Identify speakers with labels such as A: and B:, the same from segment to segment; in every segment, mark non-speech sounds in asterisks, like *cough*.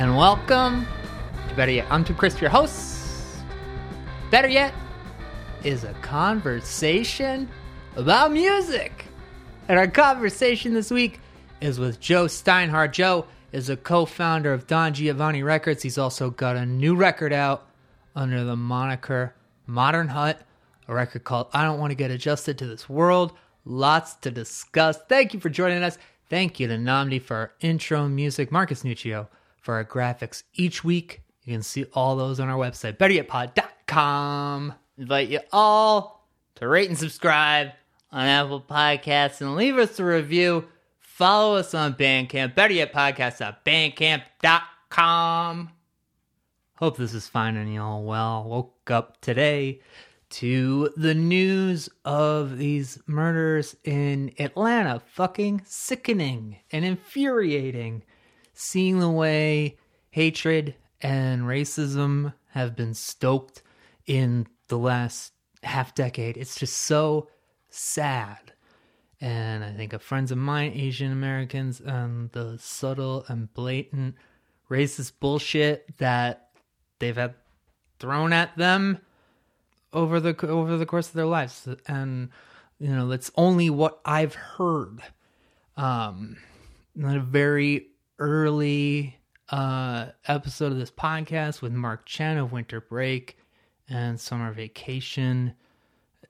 A: And welcome to Better Yet. I'm Tim Chris, your host. Better Yet is a conversation about music. And our conversation this week is with Joe Steinhardt. Joe is a co founder of Don Giovanni Records. He's also got a new record out under the moniker Modern Hut, a record called I Don't Want to Get Adjusted to This World. Lots to discuss. Thank you for joining us. Thank you to Namdi for our intro music, Marcus Nuccio for our graphics each week. You can see all those on our website, betteryetpod.com. Invite you all to rate and subscribe on Apple Podcasts and leave us a review. Follow us on Bandcamp, betteryetpodcast.bandcamp.com. Hope this is finding you all well. Woke up today to the news of these murders in Atlanta. Fucking sickening and infuriating. Seeing the way hatred and racism have been stoked in the last half decade. It's just so sad. And I think of friends of mine, Asian Americans, and the subtle and blatant racist bullshit that they've had thrown at them over the over the course of their lives and you know that's only what i've heard um in a very early uh episode of this podcast with mark chen of winter break and summer vacation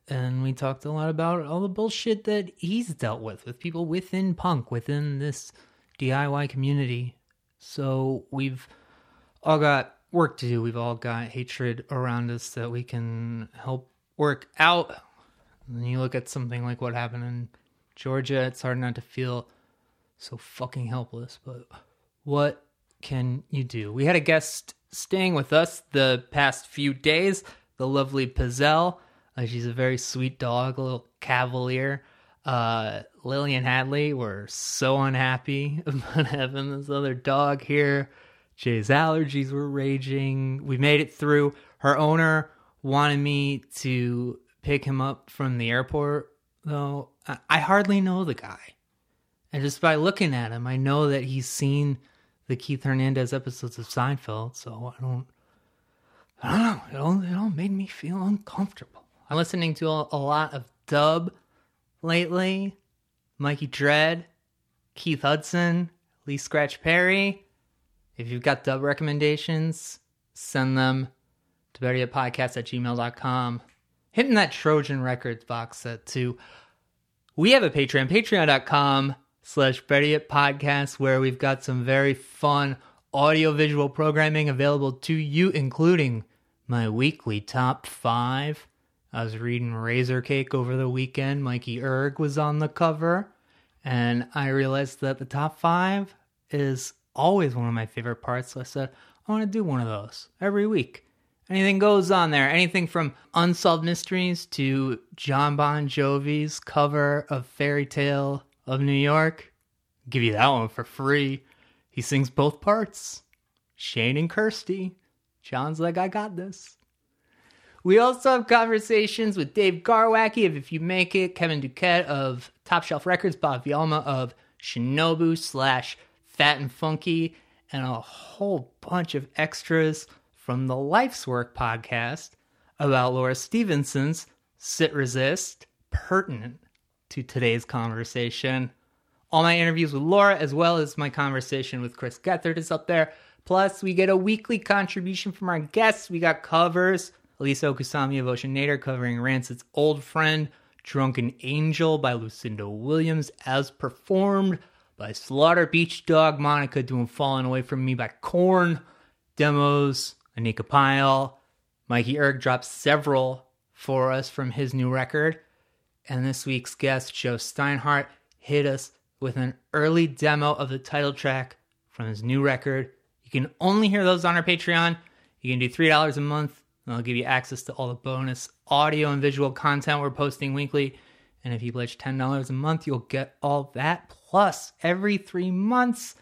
A: and we talked a lot about all the bullshit that he's dealt with with people within punk within this diy community so we've all got work to do. We've all got hatred around us that we can help work out. And you look at something like what happened in Georgia, it's hard not to feel so fucking helpless. But what can you do? We had a guest staying with us the past few days, the lovely Pizzelle. Uh, she's a very sweet dog, a little cavalier. Uh, Lillian Hadley, we're so unhappy *laughs* about having this other dog here. Jay's allergies were raging. We made it through. Her owner wanted me to pick him up from the airport, though I hardly know the guy. And just by looking at him, I know that he's seen the Keith Hernandez episodes of Seinfeld, so I don't. I don't know. It all, it all made me feel uncomfortable. I'm listening to a, a lot of dub lately. Mikey Dread, Keith Hudson, Lee Scratch Perry. If you've got dub recommendations, send them to betteryetpodcast at gmail.com. Hitting that Trojan Records box set too. We have a Patreon, patreon.com slash betteryetpodcast, where we've got some very fun audio-visual programming available to you, including my weekly top five. I was reading Razor Cake over the weekend. Mikey Erg was on the cover, and I realized that the top five is always one of my favorite parts. So I said, I want to do one of those every week. Anything goes on there. Anything from Unsolved Mysteries to John Bon Jovi's cover of Fairy Tale of New York. Give you that one for free. He sings both parts. Shane and Kirsty. John's like, I got this. We also have conversations with Dave Garwacki of If You Make It, Kevin Duquette of Top Shelf Records, Bob Vielma of Shinobu slash Fat and Funky, and a whole bunch of extras from the Life's Work podcast about Laura Stevenson's Sit Resist, pertinent to today's conversation. All my interviews with Laura, as well as my conversation with Chris Gethard, is up there. Plus, we get a weekly contribution from our guests. We got covers. Elise Okusami of Oceanator covering Rancid's old friend, Drunken Angel by Lucinda Williams, as performed by Slaughter Beach Dog, Monica doing Falling Away From Me by Korn, demos, Anika Pyle. Mikey Erg dropped several for us from his new record. And this week's guest, Joe Steinhardt, hit us with an early demo of the title track from his new record. You can only hear those on our Patreon. You can do $3 a month, and I'll give you access to all the bonus audio and visual content we're posting weekly. And if you pledge $10 a month, you'll get all that Plus, every three months,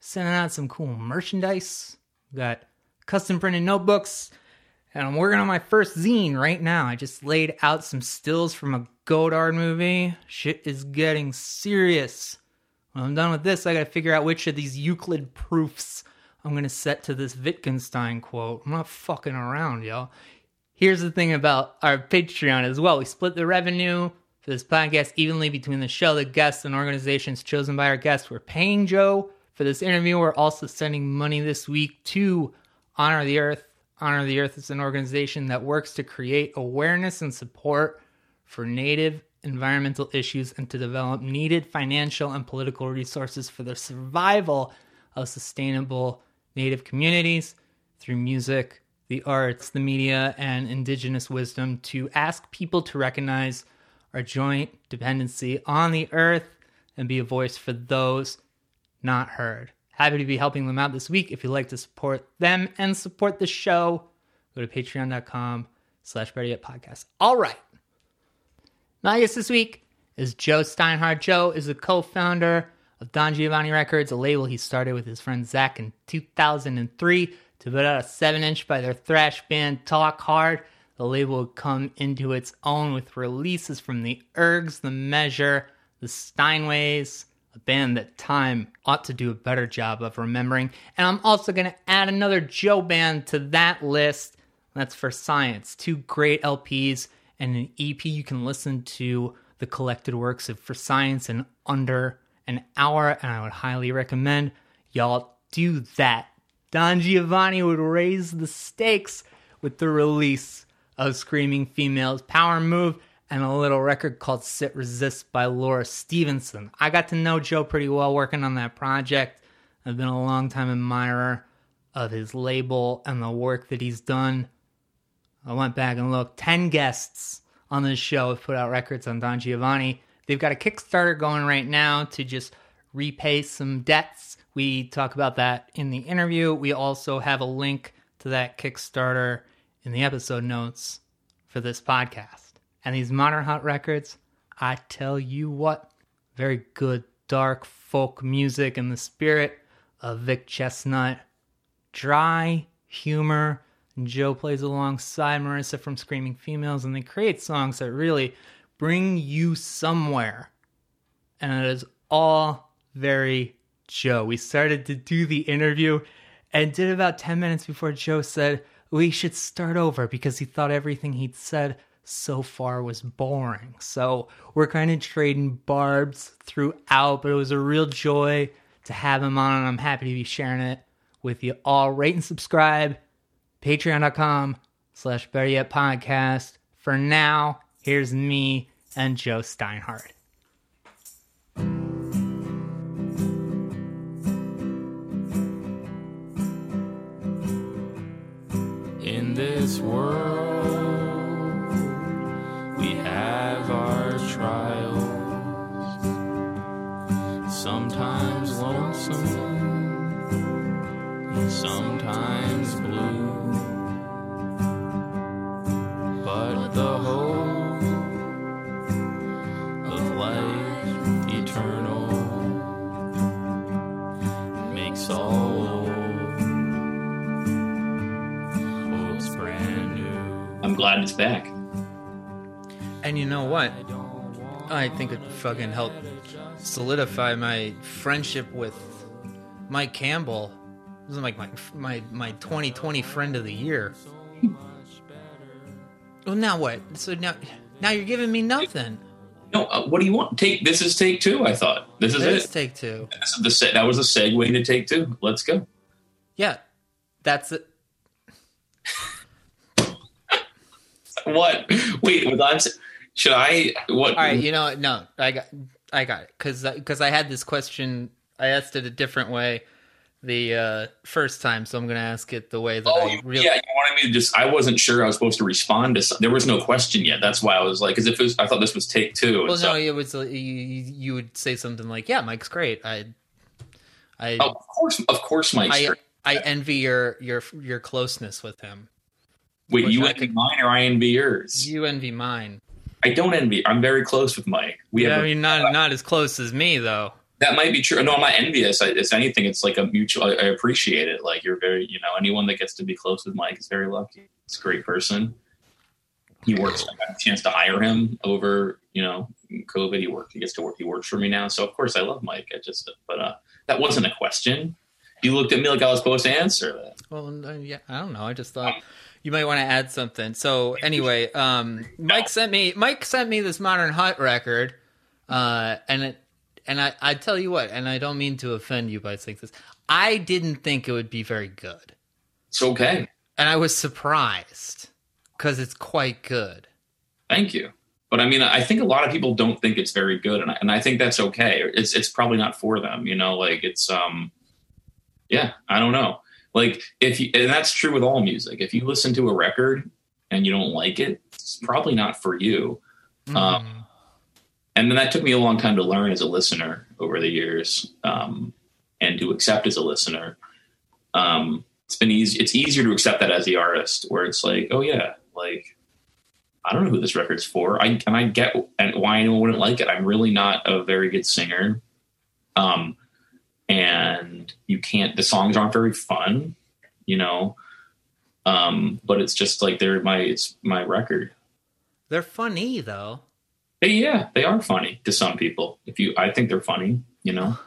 A: sending out some cool merchandise. We've got custom printed notebooks, and I'm working on my first zine right now. I just laid out some stills from a Godard movie. Shit is getting serious When I'm done with this, I got to figure out which of these Euclid proofs I'm to set to this Wittgenstein quote. I'm not fucking around, y'all. Here's the thing about our Patreon as well. We split the revenue for this podcast evenly between the show, the guests, and organizations chosen by our guests. We're paying Joe for this interview. We're also sending money this week to Honor the Earth. Honor the Earth is an organization that works to create awareness and support for Native environmental issues and to develop needed financial and political resources for the survival of sustainable Native communities through music, the arts, the media, and indigenous wisdom to ask people to recognize our joint dependency on the earth and be a voice for those not heard. Happy to be helping them out this week. If you'd like to support them and support the show, go to patreon.com slash podcast. All right. My guest this week is Joe Steinhardt. Joe is the co-founder of Don Giovanni Records, a label he started with his friend Zach in 2003 to put out a 7-inch by their thrash band Talk Hard. The label would come into its own with releases from the Ergs, The Measure, The Steinways, a band that time ought to do a better job of remembering. And I'm also going to add another Joe band to that list. That's for Science. Two great LPs and an EP you can listen to the collected works of For Science in under an hour, and I would highly recommend y'all do that. Don Giovanni would raise the stakes with the release of Screaming Females Power Move and a little record called Sit Resist by Laura Stevenson. I got to know Joe pretty well working on that project. I've been a long time admirer of his label and the work that he's done I went back and looked. 10 guests on this show have put out records on Don Giovanni. They've got a Kickstarter going right now to just repay some debts. We talk about that in the interview. We also have a link to that Kickstarter in the episode notes for this podcast. And these Modern Hut records, I tell you what, very good dark folk music in the spirit of Vic Chesnutt. Dry humor Joe plays alongside Marissa from Screaming Females, and they create songs that really bring you somewhere. And it is all very Joe. We started to do the interview and did about 10 minutes before Joe said we should start over because he thought everything he'd said so far was boring. So we're kind of trading barbs throughout, but it was a real joy to have him on, and I'm happy to be sharing it with you all. Rate and subscribe patreon.com slash better yet podcast. For now, here's me and Joe Steinhardt.
B: In this world,
C: glad it's back.
A: And you know what? I think it fucking helped solidify my friendship with Mike Campbell. This is like my my my 2020 friend of the year. *laughs* Well, now what? So now now you're giving me nothing.
C: No, uh, what do you want? Take this is take two. I thought this is
A: Let's
C: it.
A: take two.
C: This is the that was a segue to take two. Let's go.
A: Yeah, that's it.
C: What? Wait, was I? Should I? What?
A: All right, you know? No, I got I got it because because I had this question. I asked it a different way the uh, first time, so I'm going to ask it the way that
C: Oh,
A: I really.
C: yeah. You wanted me to just? I wasn't sure I was supposed to respond to. Some, there was no question yet. That's why I was like, because if it was, I thought this was take two.
A: Well,
C: so-
A: no, it was uh, you, you you would say something like, "Yeah, Mike's great." I, I,
C: Oh, of course, of course, Mike's
A: I,
C: great.
A: I envy your your your closeness with him.
C: Wait, you
A: I
C: envy
A: could-
C: mine or I envy yours?
A: You envy mine.
C: I don't envy. I'm very close with Mike. We
A: Yeah,
C: have
A: I mean, not not as close as me though.
C: that might be true. No, I'm not envious. I, if anything, it's like a mutual. I, I appreciate it. Like you're very, you know, anyone that gets to be close with Mike is very lucky. He's a great person. He works. I got a chance to hire him over, you know, COVID. He worked. He gets to work. He works for me now. So of course I love Mike. I just, but uh, that wasn't a question. You looked at me like I was supposed to answer that.
A: Well, uh, yeah, I don't know. I just thought you might want to add something. So anyway, um, Mike sent me Mike sent me this Modern Hut record, uh, and it and I I tell you what, and I don't mean to offend you by saying this. I didn't think it would be very good,
C: It's okay.
A: and I was surprised because it's quite good.
C: Thank you. But I mean, I think a lot of people don't think it's very good, and I, and I think that's okay. It's it's probably not for them, you know. Like it's um, yeah, I don't know. Like if you, and that's true with all music. If you listen to a record and you don't like it, it's probably not for you.
A: Mm.
C: Um, and then that took me a long time to learn as a listener over the years, um, and to accept as a listener. Um, it's been easy. It's easier to accept that as the artist, where it's like, oh yeah, like I don't know who this record's for. I and I get and why anyone wouldn't like it. I'm really not a very good singer, um, and you can't. The songs aren't very fun, you know. Um, but it's just like they're my it's my record.
A: They're funny though.
C: Hey, yeah, they are funny to some people. If you, I think they're funny, you know.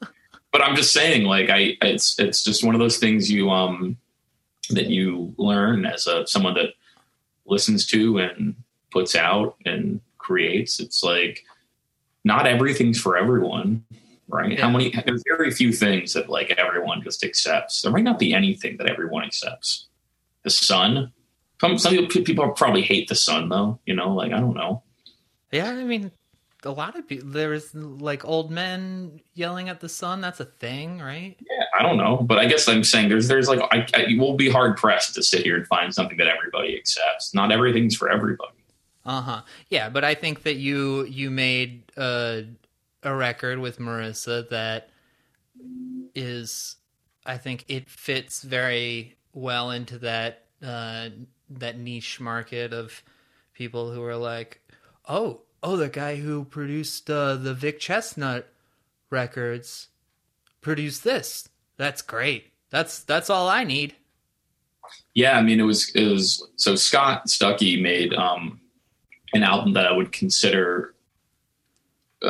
C: *laughs* but I'm just saying, like, I, it's it's just one of those things you um that you learn as a someone that listens to and puts out and creates. It's like not everything's for everyone, right? How many? There's very few things that like everyone just accepts. There might not be anything that everyone accepts. The sun. Some some people, people probably hate the sun though. You know, like I don't know.
A: Yeah, I mean, a lot of people. There's like old men yelling at the sun. That's a thing, right?
C: Yeah, I don't know, but I guess I'm saying there's there's like I, I will be hard pressed to sit here and find something that everybody accepts. Not everything's for everybody.
A: Uh huh. Yeah, but I think that you you made a a record with Marissa that is, I think it fits very well into that uh, that niche market of people who are like, oh, oh, the guy who produced uh, the Vic Chesnutt records produced this. That's great. That's that's all I need.
C: Yeah, I mean it was it was so Scott Stuckey made um an album that I would consider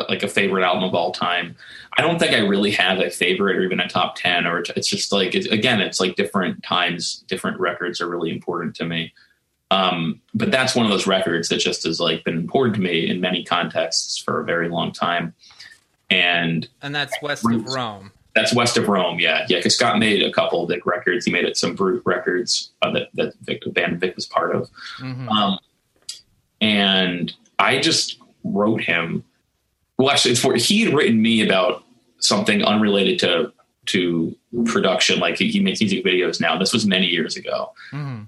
C: like a favorite album of all time. I don't think I really have a favorite or even a top 10 or it's just like it's, again it's like different times different records are really important to me. Um, but that's one of those records that just has like been important to me in many contexts for a very long time. And
A: And that's West of Rome.
C: that's west of Rome, yeah, yeah. Because Scott made a couple of Vic records. He made it some Brute records uh, that that Vic, the band Vic was part of.
A: Mhm.
C: Um, and I just wrote him. Well, actually, it's for he had written me about something unrelated to to production. Like he, he makes music videos now. This was many years ago.
A: Mhm.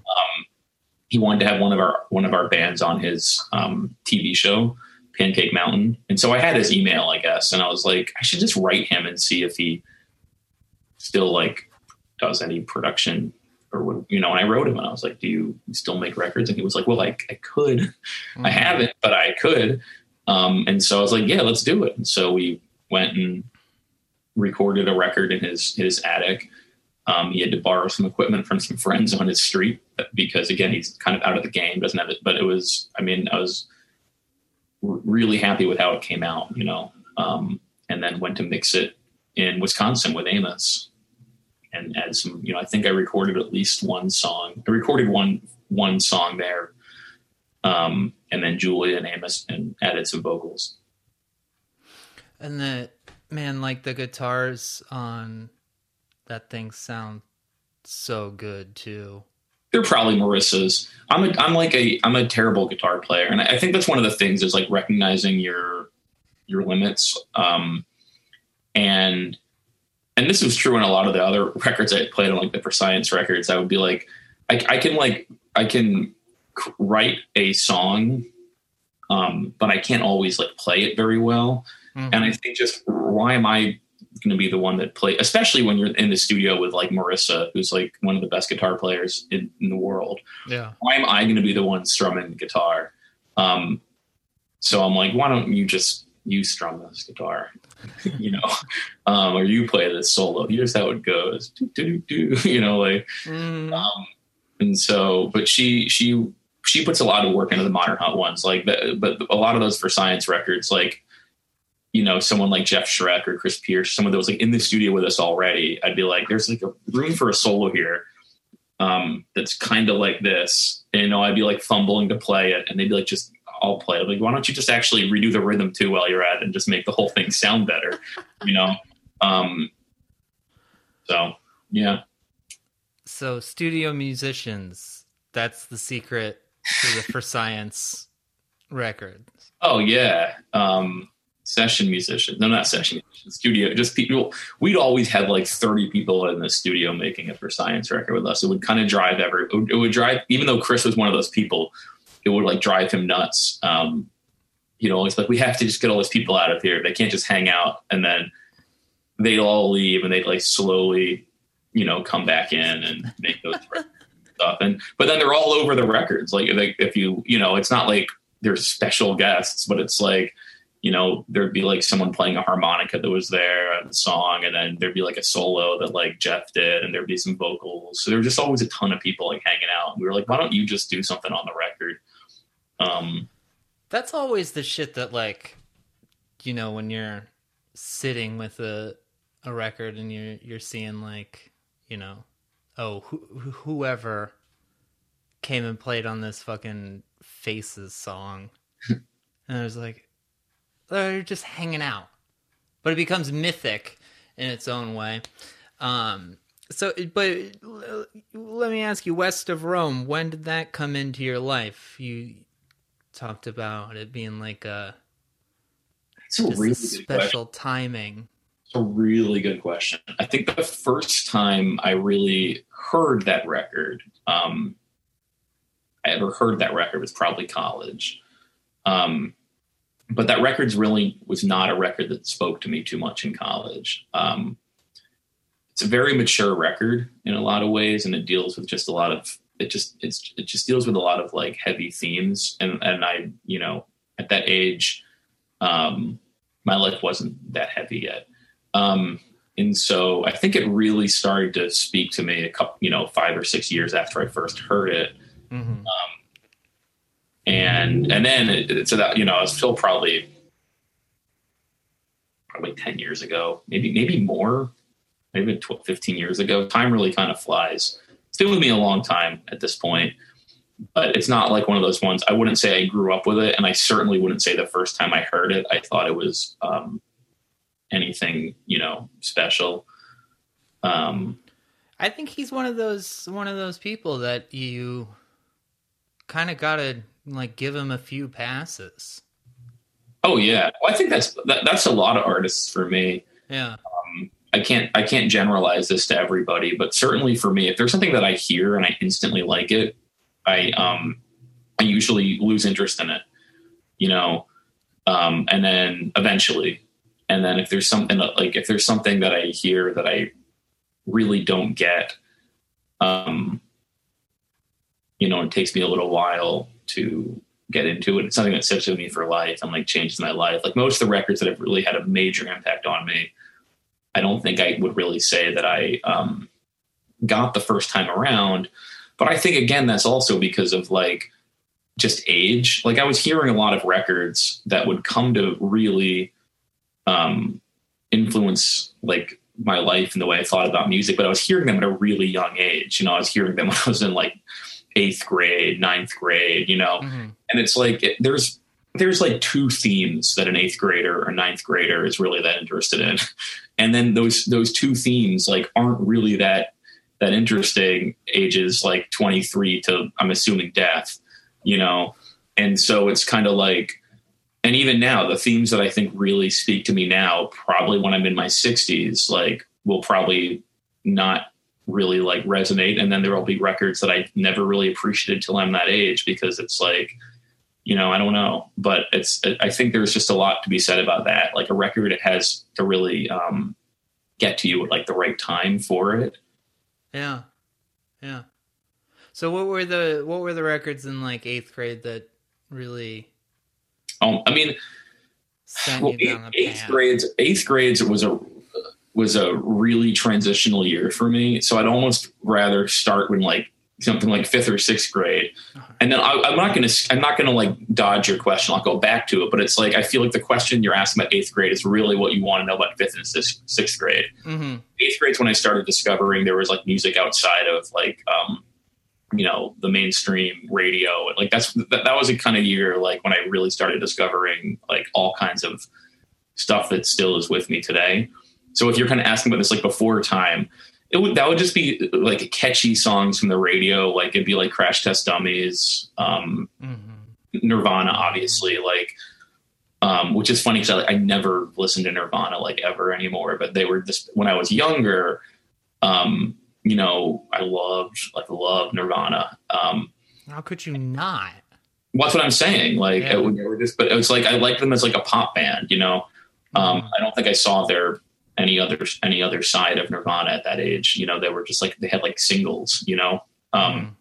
C: He wanted to have one of our one of our bands on his um, TV show, Pancake Mountain, and so I had his email, I guess, and I was like, I should just write him and see if he still like does any production or what you know. And I wrote him and I was like, Do you still make records? And he was like, Well, I I could. *laughs* I haven't, but I could. Um, and so I was like, yeah, let's do it. And so we went and recorded a record in his his attic. Um, he had to borrow some equipment from some friends on his street because, again, he's kind of out of the game, doesn't have it. But it was, I mean, I was r- really happy with how it came out, you know. Um, and then went to mix it in Wisconsin with Amos and add some, you know, I think I recorded at least one song. I recorded one one song there um, and then Julia and Amos and added some vocals.
A: And the man, like the guitars on that thing sound so good too.
C: They're probably Marissa's. I'm a, I'm like a I'm a terrible guitar player, and I think that's one of the things is like recognizing your your limits. Um, and and this was true in a lot of the other *laughs* records I played on like the For Science records. I would be like, I, I can like I can write a song, um, but I can't always like play it very well.
A: Mhm.
C: And I think just why am I going to be the one that play, especially when you're in the studio with like Marissa, who's like one of the best guitar players in, in the world.
A: yeah.
C: Why am I going to be the one strumming guitar? Um, so I'm like, why don't you just you strum this guitar, *laughs* you know, um, or you play this solo? Here's how it goes, do, do, do, do, *laughs* you know, like
A: Mm.
C: um, and so but she she she puts a lot of work into the modern hut ones like the, but a lot of those for science records like you know someone like jeff Schreck or chris pierce some of those like in the studio with us already i'd be like there's like a room for a solo here um that's kind of like this. And you know i'd be like fumbling to play it and they'd be like just i'll play it. Like why don't you just actually redo the rhythm too while you're at it and just make the whole thing sound better? *laughs* You know? Um so yeah.
A: So studio musicians, that's the secret the for science records.
C: Oh yeah, um, session musicians. No, not session musicians. Studio. Just people. We'd always have like thirty people in the studio making a for science record with us. It would kind of drive every. It would, it would drive, even though Chris was one of those people, it would like drive him nuts. Um, you know, it's like we have to just get all these people out of here. They can't just hang out, and then they'd all leave, and they'd like slowly, you know, come back in and make those *laughs* stuff. And but then they're all over the records. Like, if you, you know, it's not like they're special guests, but it's like, you know, there'd be like someone playing a harmonica that was there at the song, and then there'd be like a solo that like Jeff did, and there'd be some vocals. So there was just always a ton of people like hanging out. And we were like, why don't you just do something on the record? Um,
A: That's always the shit that like you know when you're sitting with a a record and you're you're seeing like, you know, oh, who, whoever came and played on this fucking Faces song. *laughs* and I was like they're just hanging out. But it becomes mythic in its own way. Um so but let me ask you west of Rome, when did that come into your life? You talked about it being like a
C: it's a really
A: a special timing.
C: A really good question. I think the first time I really heard that record, um, I ever heard that record was probably college. Um, but that record's really was not a record that spoke to me too much in college. Um, it's a very mature record in a lot of ways, and it deals with just a lot of it. Just it's it just deals with a lot of like heavy themes, and and I you know at that age, um, my life wasn't that heavy yet. Um, and so I think it really started to speak to me a couple, you know, five or six years after I first heard it.
A: Mm-hmm.
C: And, and then it, so that, you know, I was still probably, probably 10 years ago, maybe, maybe more, maybe 12, 15 years ago. Time really kind of flies. It's been with me a long time at this point, but it's not like one of those ones. I wouldn't say I grew up with it. And I certainly wouldn't say the first time I heard it, I thought it was, um, anything, you know, special. Um,
A: I think he's one of those one of those people that you kind of gotta like give him a few passes.
C: oh yeah. Well, I think that's, that, that's a lot of artists for me.
A: Yeah.
C: um, I can't I can't generalize this to everybody, but certainly for me, if there's something that I hear and I instantly like it, I um I usually lose interest in it, you know, um, and then eventually, and then if there's something like if there's something that I hear that I really don't get, um, you know, it takes me a little while to get into it. It's something that sits with me for life and like changes my life. Like most of the records that have really had a major impact on me. I don't think I would really say that I um, got the first time around. But I think, again, that's also because of like just age. Like I was hearing a lot of records that would come to really um, influence like my life and the way I thought about music, but I was hearing them at a really young age. You know, I was hearing them *laughs* when I was in like eighth grade, ninth grade, you know,
A: Mhm.
C: and it's like it, there's there's like two themes that an eighth grader or ninth grader is really that interested in *laughs* and then those those two themes like aren't really that that interesting ages like 23 to i'm assuming death you know and so it's kind of like and even now the themes that i think really speak to me now probably when i'm in my 60s like will probably not really like resonate and then there will be records that i never really appreciated till i'm that age because it's like you know i don't know but it's i think there's just a lot to be said about that like a record it has to really um get to you at like the right time for it
A: Yeah. Yeah. So what were the what were the records in like eighth grade that really
C: um i mean well, eighth, eighth grades eighth grades was a was a really transitional year for me so i'd almost rather start when like something like fifth or sixth grade. And then I, I'm not going to, I'm not going to like dodge your question. I'll go back to it, but it's like, I feel like the question you're asking about eighth grade is really what you want to know about fifth and sixth, sixth grade.
A: hmm
C: Eighth grade's when I started discovering there was like music outside of like, um, you know, the mainstream radio. Like that's, that, that was a kind of year, like when I really started discovering like all kinds of stuff that still is with me today. So if you're kind of asking about this like before time, it would that would just be like catchy songs from the radio. Like it'd be like Crash Test Dummies, um,
A: hmm
C: Nirvana, obviously. Like, um, which is funny because I, I never listened to Nirvana like ever anymore. But they were just when I was younger. Um, you know, I loved like loved Nirvana. Um,
A: How could you not?
C: well, that's what I'm saying. Like,
A: Yeah.
C: it, just, but it's like I liked them as like a pop band. You know, um,
A: Mhm.
C: I don't think I saw their any other any other side of Nirvana at that age. You know, they were just like they had like singles. You know, um,
A: Mhm.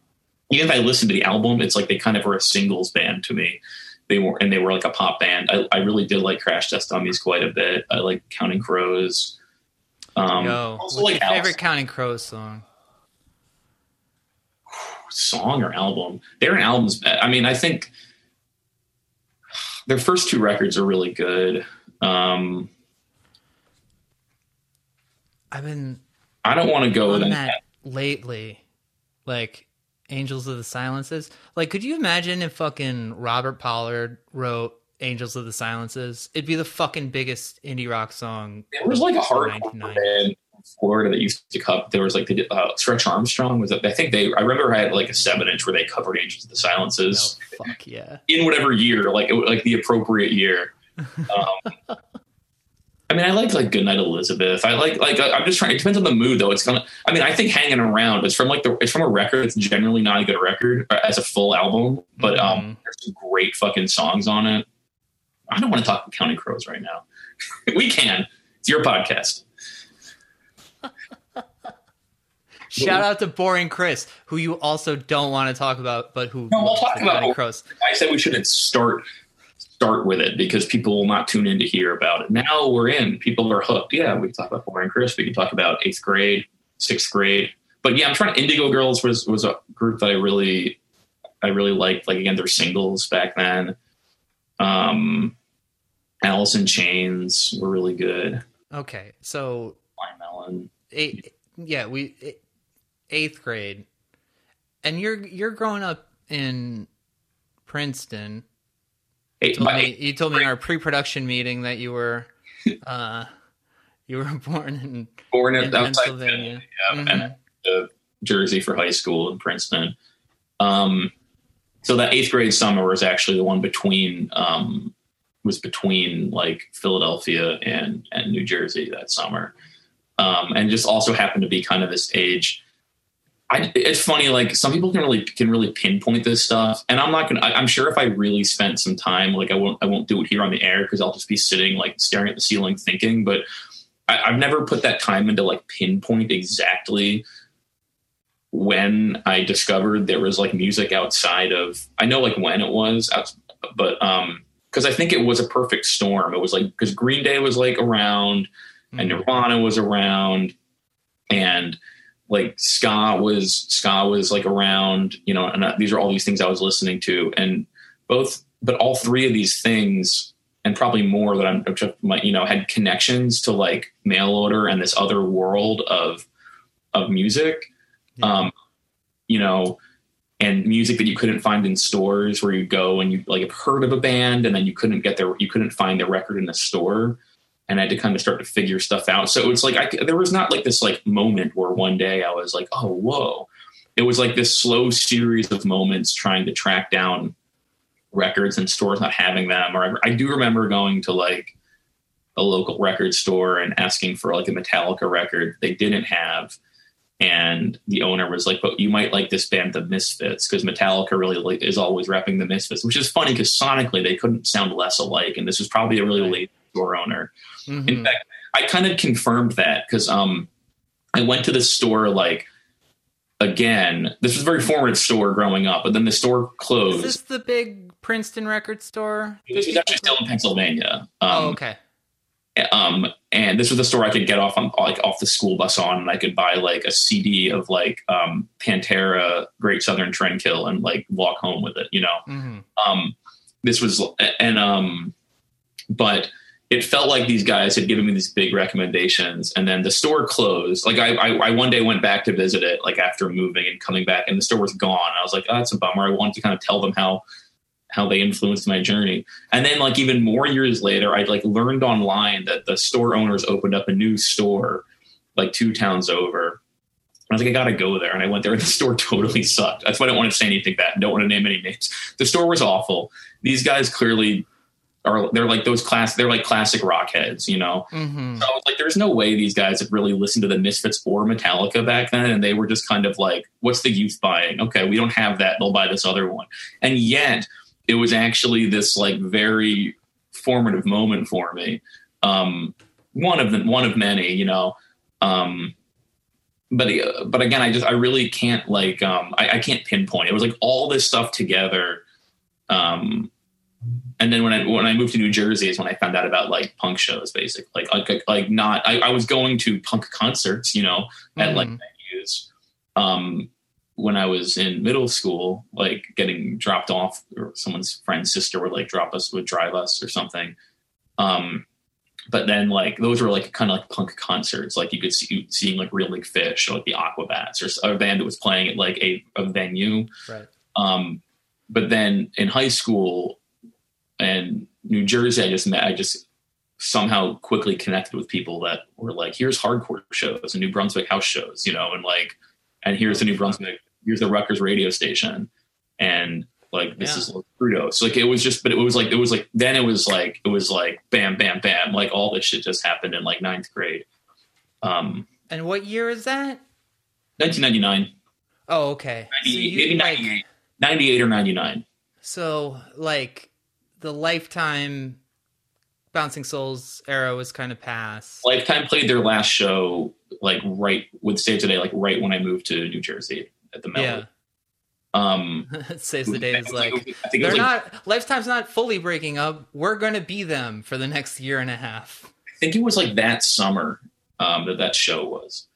C: even if I listened to the album, it's like they kind of were a singles band to me. They were and they were like a pop band. I, I really did like Crash Test Dummies quite a bit. I like Counting Crows. Um,
A: Yo,
C: also
A: what's
C: like
A: your favorite Counting Crows song?
C: song or album. Their albums, I mean, I think their first two records are really good. Um,
A: I've been
C: I don't want to go with
A: on
C: that.
A: that lately, like Angels of the Silences. Like, could you imagine if fucking Robert Pollard wrote Angels of the Silences? It'd be the fucking biggest indie rock song.
C: There was like a hardcore band in Florida that used to cover. There was like the uh, Stretch Armstrong was. I think they. I remember I had like a seven inch where they covered Angels of the Silences
A: fuck yeah.
C: in whatever year, like it, like the appropriate year. *laughs* Um, I mean, I like like Goodnight Elizabeth. I like like I'm just trying. It depends on the mood, though. It's gonna. I mean, I think Hanging Around is from like the. It's from a record. It's generally not a good record uh, as a full album, but um,
A: Mhm.
C: there's some great fucking songs on it. I don't want to talk about Counting Crows right now. *laughs* we can. It's your podcast. *laughs*
A: Shout out to Boring Chris, who you also don't want to talk about, but who
C: No, we'll talk about
A: Crows.
C: I said we shouldn't start start with it because people will not tune in to hear about it. Now we're in. People are hooked. Yeah, we can talk about Boring Chris. We can talk about eighth grade, sixth grade. But yeah, I'm trying. Indigo Girls was was a group that I really I really liked. Like again, their singles back then. Um, Alice in Chains were really good.
A: Okay, so
C: Blind Melon.
A: eight, yeah, we eighth grade, and you're you're growing up in Princeton.
C: Eight,
A: told me, you told me in our pre-production meeting that you were *laughs* uh you were born in,
C: born
A: in
C: in,
A: Pennsylvania.
C: Yeah,
A: Mhm.
C: and Jersey for high school in Princeton. Um, so that eighth grade summer was actually the one between um, was between like Philadelphia and and New Jersey that summer, um, and just also happened to be kind of this age. I, it's funny, like some people can really can really pinpoint this stuff, and I'm not gonna. I, I'm sure if I really spent some time, like I won't I won't do it here on the air because I'll just be sitting like staring at the ceiling thinking. But I, I've never put that time into like pinpoint exactly when I discovered there was like music outside of I know like when it was but um because I think it was a perfect storm. It was like because Green Day was like around and
A: Mhm.
C: Nirvana was around and like ska was ska was like around you know and uh, these are all these things I was listening to and both but all three of these things and probably more that I'm you know had connections to like mail order and this other world of of music
A: Yeah.
C: um you know and music that you couldn't find in stores where you go and you like have heard of a band and then you couldn't get their you couldn't find their record in the store and I had to kind of start to figure stuff out. So it's like I, there was not like this like moment where one day I was like, oh whoa. It was like this slow series of moments trying to track down records and stores not having them. Or I, I do remember going to like a local record store and asking for like a Metallica record they didn't have. And the owner was like, "But you might like this band, The Misfits, because Metallica really like, is always repping The Misfits." Which is funny because sonically they couldn't sound less alike, and this was probably a really late store owner.
A: Mhm.
C: In fact, I kind of confirmed that because um, I went to the store like again. This was a very formative store growing up, but then the store closed.
A: Is this the big Princeton record store?
C: This was actually still in Pennsylvania. Um,
A: oh, okay.
C: Um, and this was the store I could get off on like off the school bus on, and I could buy like a CD of like um, Pantera, Great Southern Trendkill, and like walk home with it. You know,
A: Mhm.
C: um, this was and um, but it felt like these guys had given me these big recommendations, and then the store closed. Like I, I, I one day went back to visit it, like after moving and coming back, and the store was gone. I was like, oh, that's a bummer. I wanted to kind of tell them how how they influenced my journey. And then like even more years later, I like learned online that the store owners opened up a new store like two towns over. I was like, I gotta go there. And I went there and the *laughs* store totally sucked. That's why I don't want to say anything bad. Don't want to name any names. The store was awful. These guys clearly are they're like those class they're like classic rock heads, you know.
A: Mhm.
C: So I was like, there's no way these guys had really listened to the Misfits or Metallica back then, and they were just kind of like, "What's the youth buying? Okay, we don't have that; they'll buy this other one." And yet, it was actually this like very formative moment for me. Um, one of them, one of many, you know. Um, but uh, but again, I just I really can't like um, I, I can't pinpoint. It was like all this stuff together. Um, and then when I when I moved to New Jersey is when I found out about like punk shows, basically like like, like not I, I was going to punk concerts, you know, at like
A: Mhm.
C: venues. Um, when I was in middle school, like getting dropped off, or someone's friend's sister would like drop us, would drive us or something. Um, but then like those were like kind of like punk concerts, like you could see seeing like Reel Big Fish or like the Aquabats or a band that was playing at like a, a venue.
A: Right.
C: Um, but then in high school and New Jersey, I just met, I just somehow quickly connected with people that were like, here's hardcore shows and New Brunswick house shows, you know, and like, and here's the New Brunswick, here's the Rutgers radio station. And like, this
A: Yeah.
C: is Los Crudos. like, it was just, but it was like, it was like, then it was like, it was like, bam, bam, bam. Like all this shit just happened in like ninth grade. Um,
A: And what year is that?
C: 1999,
A: Oh, okay. So you,
C: maybe
A: like-
C: 98, 98 or 99.
A: So, like, the Lifetime Bouncing Souls era was kind of past.
C: Lifetime played their last show like right with Saves the Day, like right when I moved to New Jersey at the
A: yeah.
C: Melwood. Um, *laughs*
A: saves the day. Is like, they're
C: like,
A: not, Lifetime's not fully breaking up. We're going to be them for the next year and a half.
C: I think it was like that summer um, that that show was,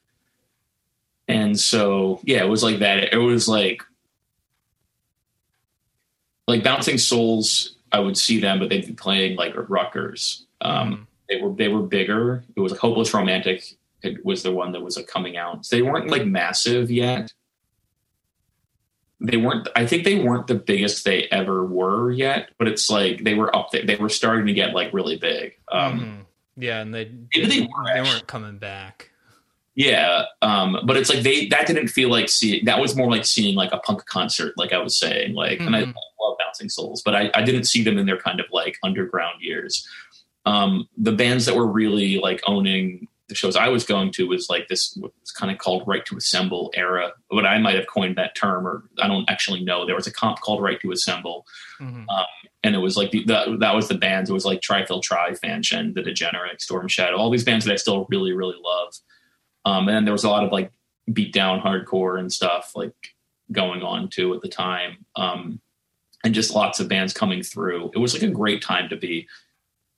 C: and so yeah, it was like that. It was like like Bouncing Souls. I would see them, but they'd be playing like Rutgers. Um, they were they were bigger. It was like Hopeless Romantic. It was the one that was like coming out. So they weren't like massive yet. They weren't. I think they weren't the biggest they ever were yet. But it's like they were up there. They were starting to get like really big. Um,
A: Mhm. Yeah, and they
C: Maybe they
A: they,
C: were,
A: they weren't coming back.
C: Yeah, um, but it's like they that didn't feel like see that was more like seeing like a punk concert, like I was saying, like, and I love Bouncing Souls, but I, I didn't see them in their kind of like underground years. Um, the bands that were really like owning the shows I was going to was like this was kind of called Right to Assemble era, but I might have coined that term, or I don't actually know. There was a comp called Right to Assemble,
A: Mhm.
C: and it was like the, the that was the bands. It was like Trifil Tri, Fanshen, The Degenerate, Storm Shadow, all these bands that I still really really love. Um, and then there was a lot of like beat down hardcore and stuff like going on too at the time, um, and just lots of bands coming through. It was like a great time to be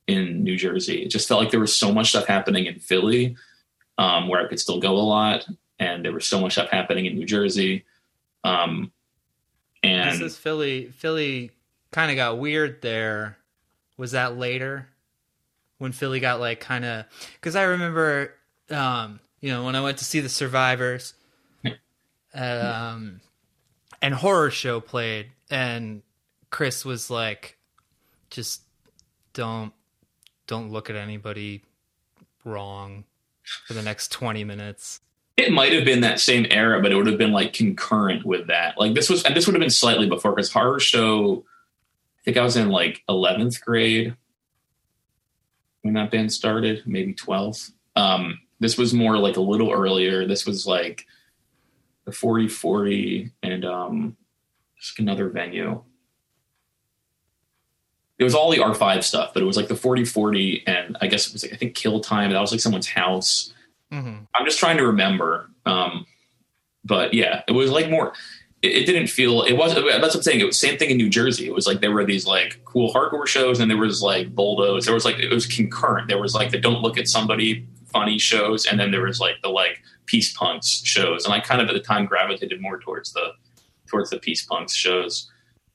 C: in New Jersey. It just felt like there was so much stuff happening in Philly um, where I could still go a lot, and there was so much stuff happening in New Jersey. Um, and
A: This is Philly. Philly kind of got weird there. Was that later when Philly got like kind of? Because I remember, um, you know, when I went to see the Survivors, um, and horror show played, and Chris was like, "Just don't, don't look at anybody wrong for the next twenty minutes."
C: It might have been that same era, but it would have been like concurrent with that. Like this was, and this would have been slightly before because horror show. I think I was in like eleventh grade when that band started, maybe twelfth. Um, this was more like a little earlier. This was like the forty forty and um, just another venue. It was all the R five stuff, but it was like the forty forty, and I guess it was like I think Kill Time. That was like someone's house.
A: Mm-hmm.
C: I'm just trying to remember. Um, but yeah, it was like more. it, it didn't feel it was that's what I'm saying. It was same thing in New Jersey. It was like there were these like cool hardcore shows, and there was like bulldoze. There was like it was concurrent. There was like the don't look at somebody funny shows, and then there was like the like peace punks shows. And I kind of at the time gravitated more towards the towards the peace punks shows.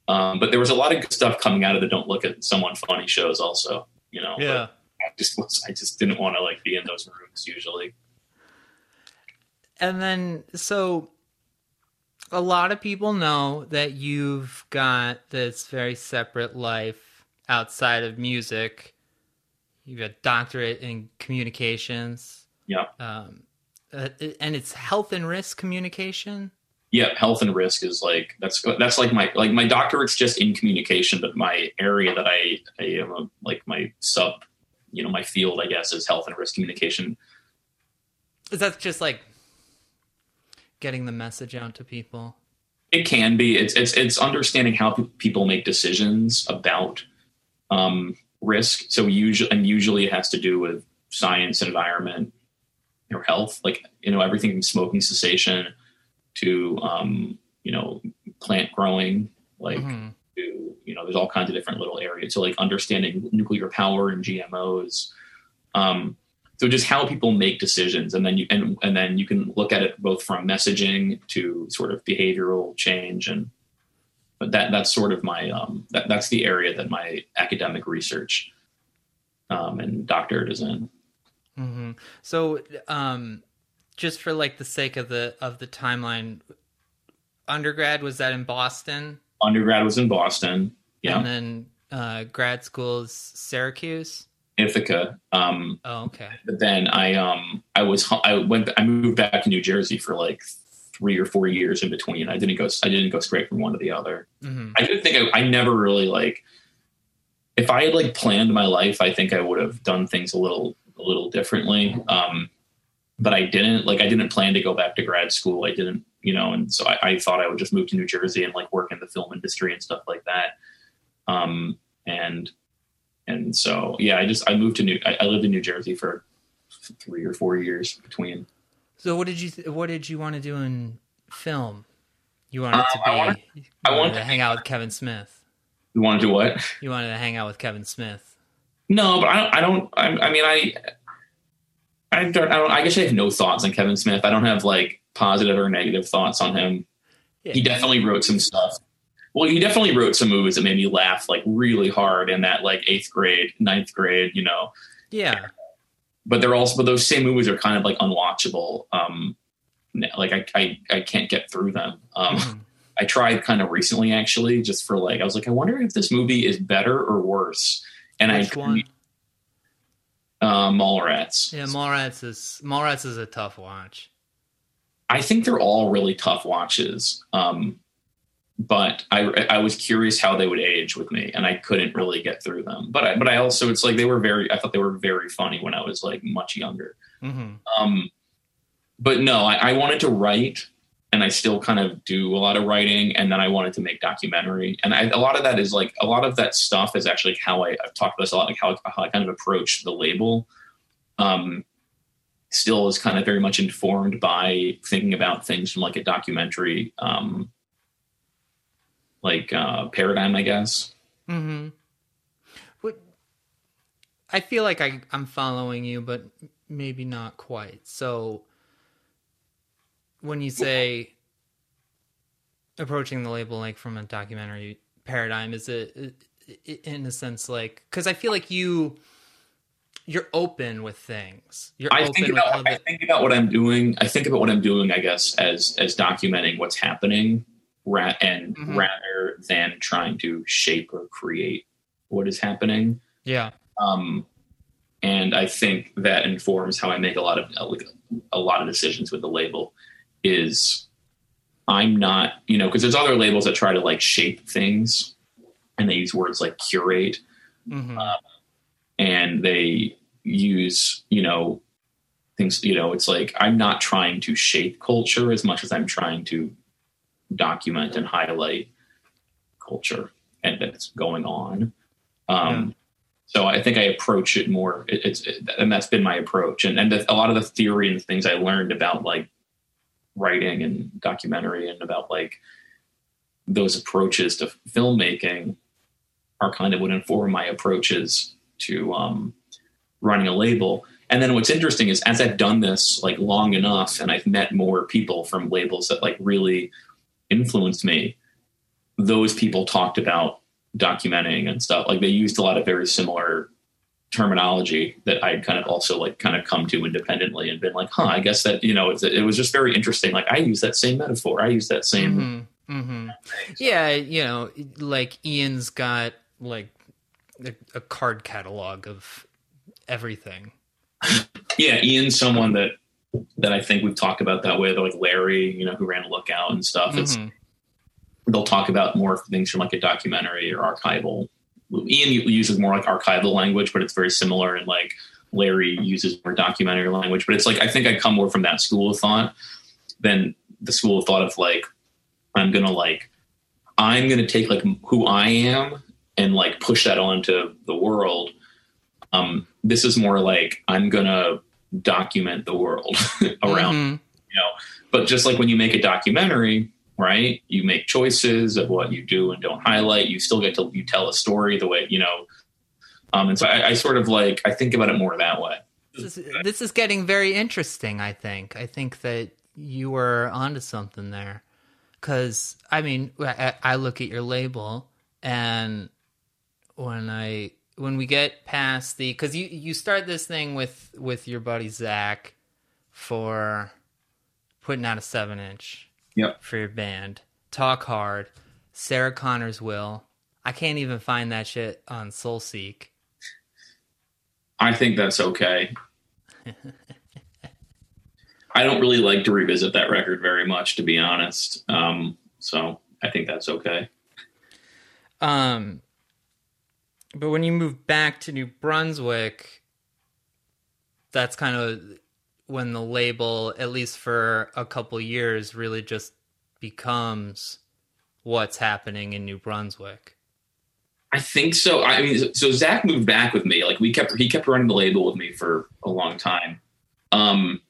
C: Um, but there was a lot of good stuff coming out of the don't look at someone funny shows also. You know, But I just was I just didn't want to like be in those rooms usually.
A: And then, so a lot of people know that you've got this very separate life outside of music. You've got a doctorate in communications,
C: Yeah.
A: um, uh, and it's health and risk communication.
C: Yeah health and risk is like that's that's like my like my doctorate's just in communication but my area that i i am a, like my sub you know my field i guess is health and risk communication.
A: Is that just like getting the message out to people?
C: it can be. It's it's it's understanding how people make decisions about um risk. So usually and usually it has to do with science and environment or health. Like you know everything from smoking cessation to um you know plant growing like
A: Mhm.
C: to you know there's all kinds of different little areas. So like understanding nuclear power and gmos um so just how people make decisions and then you and, and then you can look at it both from messaging to sort of behavioral change and but that that's sort of my um that, that's the area that my academic research um and doctorate is in.
A: Hmm So, um, just for like the sake of the of the timeline, undergrad was that in Boston,
C: undergrad was in boston yeah
A: and then uh, grad school is Syracuse.
C: ithaca um
A: Oh, okay.
C: but then I um I was I went I moved back to New Jersey for like three or four years in between. I didn't go I didn't go straight from one to the other.
A: hmm
C: I didn't think I, I never really like if I had like planned my life, I think I would have done things a little a little differently. Um, but I didn't like I didn't plan to go back to grad school. I didn't you know, and so I, I thought I would just move to New Jersey and like work in the film industry and stuff like that. Um, and and so yeah, I just I moved to New I, I lived in New Jersey for three or four years between.
A: So, what did you th- what did you want to do in film? You wanted
C: Um,
A: to be.
C: I wanted-
A: you
C: I
A: wanted
C: wanted
A: to
C: to
A: hang out with Kevin Smith.
C: You wanted to do what?
A: You wanted to hang out with Kevin Smith.
C: No, but I don't. I don't. I, I mean, I. I don't, I don't. I guess I have no thoughts on Kevin Smith. I don't have like positive or negative thoughts on him.
A: Yeah.
C: He definitely wrote some stuff. Well, he definitely wrote some movies that made me laugh like really hard in that like eighth grade, ninth grade, you know.
A: Yeah.
C: But they're also, but those same movies are kind of like unwatchable. Um, like I, I, I can't get through them. Um,
A: Mhm.
C: I tried kind of recently actually, just for like, I was like, I wonder if this movie is better or worse. And
A: Which
C: I,
A: one?
C: Um, Mallrats.
A: Yeah, Mallrats is Mallrats is a tough watch.
C: I think they're all really tough watches. Um, but I, I was curious how they would age with me, and I couldn't really get through them. But I, but I also, it's like they were very. I thought they were very funny when I was like much younger.
A: hmm
C: Um, but no, I, I wanted to write, and I still kind of do a lot of writing, and then I wanted to make documentary, and I, a lot of that is like a lot of that stuff is actually how I, I've talked about this a lot, like how, how I kind of approach the label. Um, still is kind of very much informed by thinking about things from like a documentary, um, like uh, paradigm, I guess.
A: Mm hmm What I feel like I I'm following you, but maybe not quite. So when you say approaching the label like from a documentary paradigm, is it in a sense like because I feel like you you're open with things. You're
C: I think about I think about what I'm doing. I think about what I'm doing, I guess, as as documenting what's happening, ra- and
A: Mhm.
C: rather than trying to shape or create what is happening.
A: yeah.
C: Um, and I think that informs how I make a lot of like, a lot of decisions with the label. Is I'm not, you know, because there's other labels that try to like shape things, and they use words like curate
A: hmm
C: and they use you know things you know it's like i'm not trying to shape culture as much as i'm trying to document and highlight culture and that's going on. Um so i think i approach it more it, it's it, and that's been my approach. And and the, a lot of the theory and things i learned about like writing and documentary and about like those approaches to filmmaking are kind of what inform my approaches to um, running a label. And then what's interesting is as I've done this like long enough and I've met more people from labels that like really influenced me, those people talked about documenting and stuff. Like they used a lot of very similar terminology that I'd kind of also like kind of come to independently and been like, huh, I guess that, you know, it, it was just very interesting. Like I use that same metaphor. I use that same.
A: Mhm, mhm. Yeah, you know, like Ian's got like a, a card catalog of everything. *laughs*
C: Yeah. Ian's someone that, that I think we've talked about that way. They're like Larry, you know, who ran Lookout and stuff. It's,
A: Mhm.
C: they'll talk about more things from like a documentary or archival. Ian uses more like archival language, but it's very similar. And like Larry uses more documentary language, but it's like I think I come more from that school of thought than the school of thought of like I'm gonna like I'm gonna take like who I am and like push that onto the world. Um, this is more like I'm gonna document the world *laughs* around
A: Mhm.
C: you know but just like when you make a documentary right you make choices of what you do and don't highlight you still get to you tell a story the way you know um and so I, I sort of like i think about it more that way
A: This is, this is getting very interesting. I think. I think that you were onto something there, because I mean, I, I look at your label, and when I when we get past the because you you start this thing with with your buddy Zach for putting out a seven inch
C: Yep.
A: for your band. Talk hard. Sarah Connors will. I can't even find that shit on Soulseek.
C: i think that's okay *laughs* i don't really like to revisit that record very much to be honest um so i think that's okay
A: Um, but when you move back to New Brunswick, that's kind of when the label, at least for a couple years, really just becomes what's happening in New Brunswick.
C: I think so. I mean, so Zach moved back with me. Like we kept, he kept running the label with me for a long time. Um,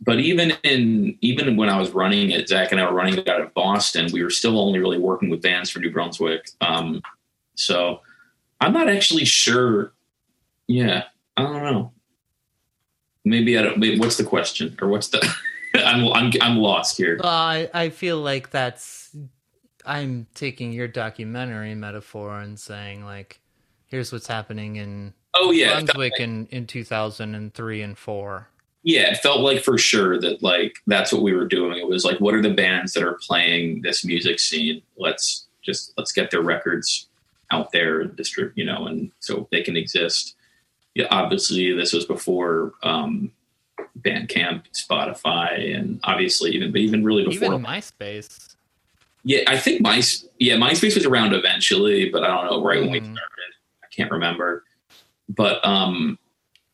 C: but even in even when I was running it, Zach and I were running it out of Boston. We were still only really working with bands for New Brunswick. Um, so I'm not actually sure. Yeah, I don't know. Maybe I don't. Maybe, what's the question or what's the? *laughs* I'm I'm I'm lost here.
A: Uh, I I feel like that's I'm taking your documentary metaphor and saying like, here's what's happening in
C: Oh yeah,
A: Brunswick
C: like-
A: in in 2003 and four.
C: yeah, it felt like for sure that like that's what we were doing. It was like, what are the bands that are playing this music scene? Let's just let's get their records out there and distribute, you know, and so they can exist. Yeah, obviously this was before um, Bandcamp, Spotify, and obviously even but even really before.
A: Even MySpace.
C: yeah, I think my yeah MySpace was around eventually, but I don't know right when we
A: Mhm.
C: started. I can't remember, but um,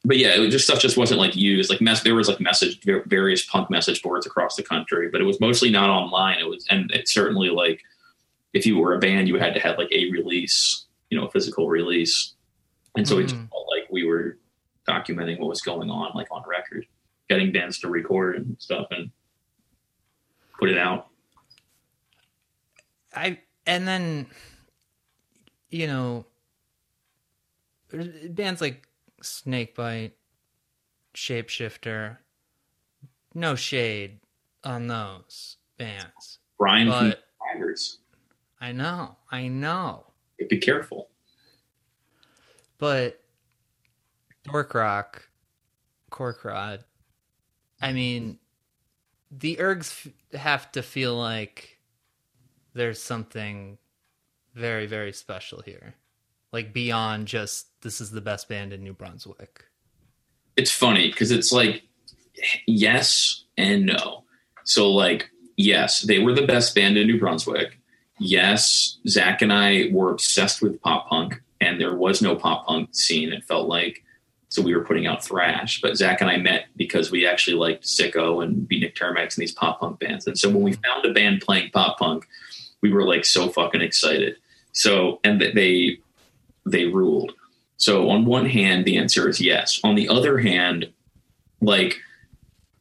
C: but yeah, it was just stuff just wasn't like used. Like mess, there was like message various punk message boards across the country, but it was mostly not online. It was and it certainly like if you were a band, you had to have like a release, you know, a physical release, and so it just felt like we were documenting what was going on, like on record, getting bands to record and stuff and put it out.
A: I and then you know bands like Snakebite, Shapeshifter, no shade on those bands.
C: Brian
A: But
C: Tigers.
A: I know, I know.
C: Be careful.
A: But Dork Rock, Cork Rod, I mean, the ergs f- have to feel like there's something very, very special here. Like beyond just this is the best band in New Brunswick.
C: It's funny because it's like yes and no. So like yes, they were the best band in New Brunswick. Yes, Zach and I were obsessed with pop punk, and there was no pop punk scene. It felt like so we were putting out thrash. But Zach and I met because we actually liked Sicko and Beatnik Termites and these pop punk bands. And so when we found a band playing pop punk, we were like so fucking excited. So and they they ruled. So on one hand, the answer is yes. On the other hand, like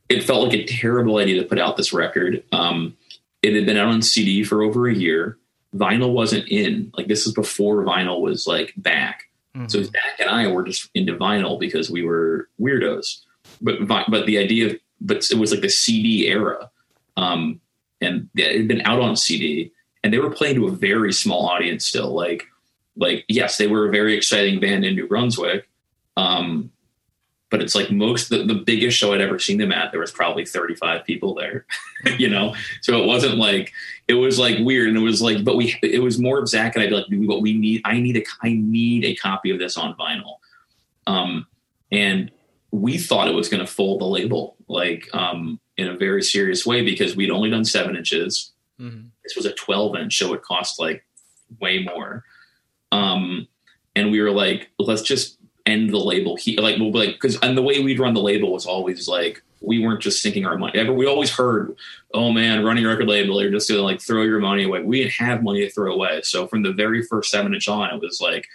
C: it felt like a terrible idea to put out this record. Um, it had been out on CD for over a year. vinyl wasn't in. Like this is before vinyl was like back.
A: Mhm.
C: So Zach and I were just into vinyl because we were weirdos. But but the idea of but it was like the CD era, um, and it had been out on CD, and they were playing to a very small audience still. Like like yes, they were a very exciting band in New Brunswick, um, but it's like most the, the biggest show I'd ever seen them at. There was probably thirty five people there, *laughs* you know. So it wasn't like it was like weird, and it was like, but we it was more of Zach and I'd be like, but we need I need a I need a copy of this on vinyl, um, and we thought it was going to fold the label like um in a very serious way because we'd only done seven inches
A: Mhm.
C: this was a 12 inch so it cost like way more um and we were like let's just end the label. He like we'll be like because and the way we'd run the label was always like we weren't just sinking our money. Ever we always heard oh man running a record label. You're just gonna like throw your money away. We didn't have money to throw away. So from the very first seven inch on it was like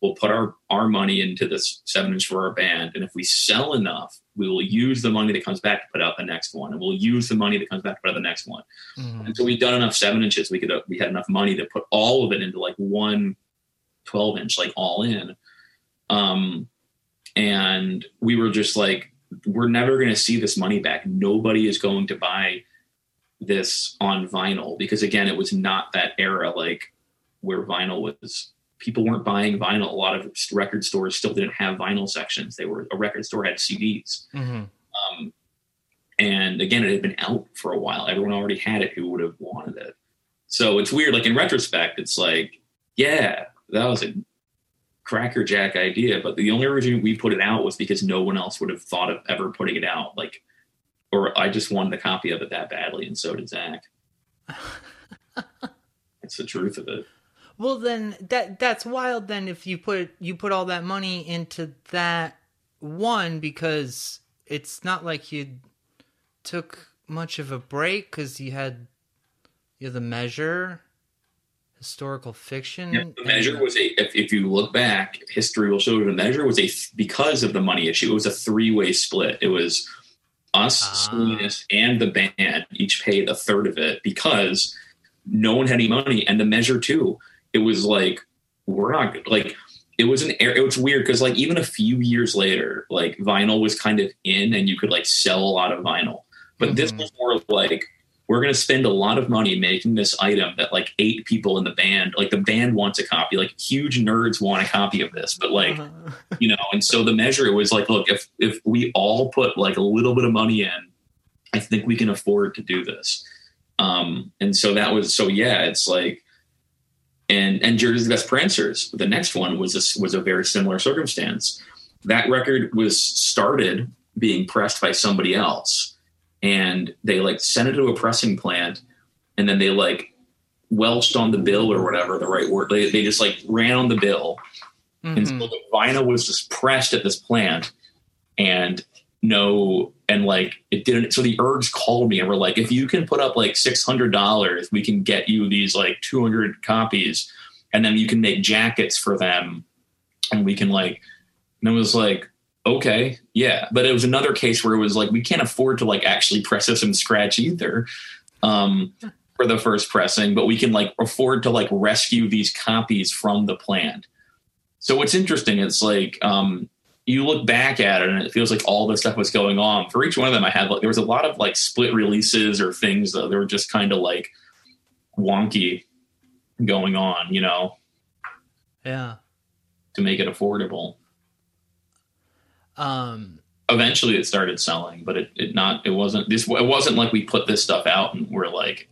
C: we'll put our our money into this seven inch for our band and if we sell enough we will use the money that comes back to put out the next one and we'll use the money that comes back to put out the next one.
A: Mhm.
C: so we'd done enough seven inches, we could we had enough money to put all of it into like one 12 inch, like all in. Um, and we were just like, we're never going to see this money back. Nobody is going to buy this on vinyl because again, it was not that era like where vinyl was. People weren't buying vinyl. A lot of record stores still didn't have vinyl sections. They were a record store had CDs.
A: Mhm.
C: Um, and again, it had been out for a while. Everyone already had it who would have wanted it. So it's weird. Like in retrospect, it's like, yeah, that was a crackerjack idea. But the only reason we put it out was because no one else would have thought of ever putting it out. Like, or I just wanted a copy of it that badly, and so did Zach. *laughs* It's the truth of it.
A: Well, then that that's wild. Then if you put you put all that money into that one because it's not like you took much of a break because you had you had the measure, historical fiction.
C: The measure was a. If, if you look back, history will show you the measure was a because of the money issue. It was a three way split. It was us,
A: Ah.
C: And the band each paid a third of it because no one had any money, and the measure too. It was like we're not like it was an air. It was weird because like even a few years later, like vinyl was kind of in, and you could like sell a lot of vinyl. But this
A: Mhm.
C: was more like we're going to spend a lot of money making this item that like eight people in the band, like the band wants a copy, like huge nerds want a copy of this, but like
A: Uh-huh.
C: you know, and so the measure was like, look, if if we all put like a little bit of money in, I think we can afford to do this. Um, and so that was so yeah, it's like, and and Jersey's Best Prancers, the next one was a, was a very similar circumstance. That record was started being pressed by somebody else, and they like sent it to a pressing plant, and then they like welched on the bill or whatever the right word. They they just like ran on the bill and so
A: Mhm.
C: the vinyl was just pressed at this plant and no and like it didn't so the ergs called me and were like if you can put up like $600 we can get you these like 200 copies and then you can make jackets for them and we can like and it was like okay yeah but it was another case where it was like we can't afford to like actually press this from scratch either um for the first pressing but we can like afford to like rescue these copies from the plant so what's interesting is like um, you look back at it and it feels like all this stuff was going on. For each one of them, I had like there was a lot of like split releases or things that were just kind of like wonky going on, you know,
A: yeah.
C: to make it affordable.
A: Um.
C: Eventually, it started selling, but it, it not it wasn't this it wasn't like we put this stuff out and we're like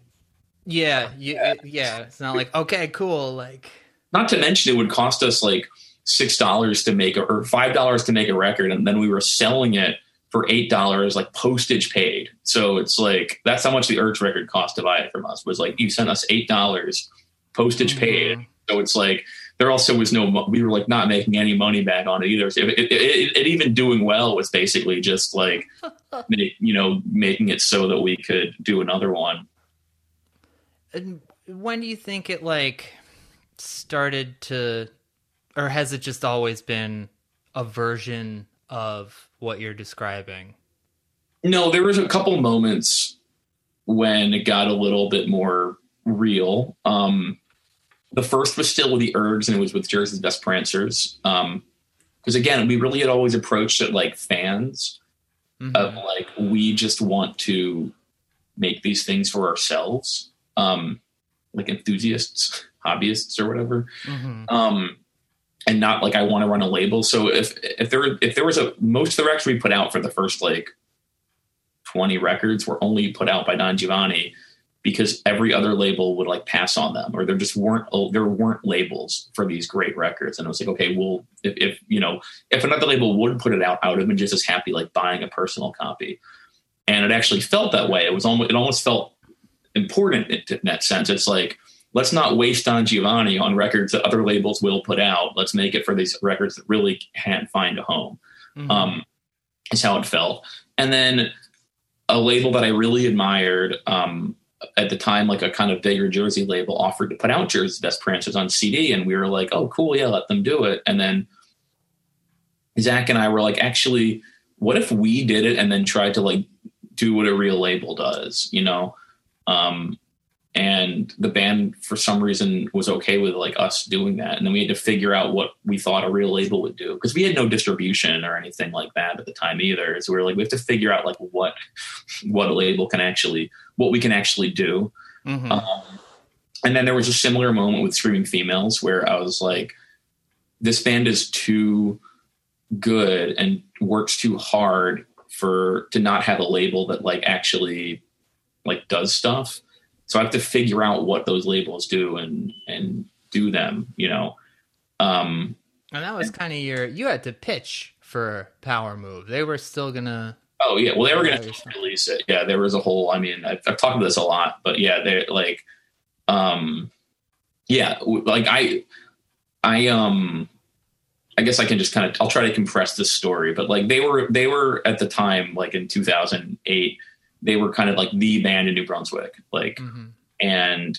A: Yeah. You, it- yeah. It's not like okay, cool. Like.
C: not to mention it would cost us like six dollars to make a, or five dollars to make a record and then we were selling it for eight dollars like postage paid so it's like that's how much the Ergs record cost to buy it from us was like you sent us eight dollars postage paid
A: Mhm.
C: so it's like there also was no we were like not making any money back on it either it, it, it, it even doing well was basically just like *laughs* you know making it so that we could do another one
A: And when do you think it like started to, or has it just always been a version of what you're describing?
C: No, there was a couple moments when it got a little bit more real. Um, the first was still with the Ergs and it was with Jersey's Best Prancers. Um, because again, we really had always approached it like fans
A: Mhm.
C: of like we just want to make these things for ourselves, um, like enthusiasts, *laughs* hobbyists, or whatever.
A: Mhm.
C: Um, and not like I want to run a label. So if if there if there was a most of the records we put out for the first like twenty records were only put out by Don Giovanni because every other label would like pass on them or there just weren't oh, there weren't labels for these great records. And it was like okay well if, if you know if another label would put it out i would have been just as happy like buying a personal copy. And it actually felt that way. It was almost it almost felt important in, in that sense. It's like let's not waste Don Giovanni on records that other labels will put out. Let's make it for these records that really can't find a home.
A: Mhm.
C: um, is how it felt. And then a label that I really admired um, at the time, like a kind of bigger Jersey label, offered to put out Jersey's Best Prancers on CD, and we were like, "Oh, cool, yeah, let them do it." And then Zach and I were like, "Actually, what if we did it and then tried to like do what a real label does?" You know. Um, and the band for some reason was okay with like us doing that and then we had to figure out what we thought a real label would do because we had no distribution or anything like that at the time either so we were like we have to figure out like what what a label can actually what we can actually do
A: Mhm.
C: um, and then there was a similar moment with Screaming Females where I was like, this band is too good and works too hard for to not have a label that like actually like does stuff. So I have to figure out what those labels do and and do them, you know. Um
A: and that was kind of your you had to pitch for Power Move. They were still gonna.
C: Oh yeah, well they were
A: gonna
C: release it. Yeah, there was a whole. I mean, I've, I've talked about this a lot, but yeah, they like, um, yeah, like I, I um, I guess I can just kind of I'll try to compress this story, but like they were they were at the time like in 2008 they were kind of like the band in New Brunswick, like
A: Mhm.
C: and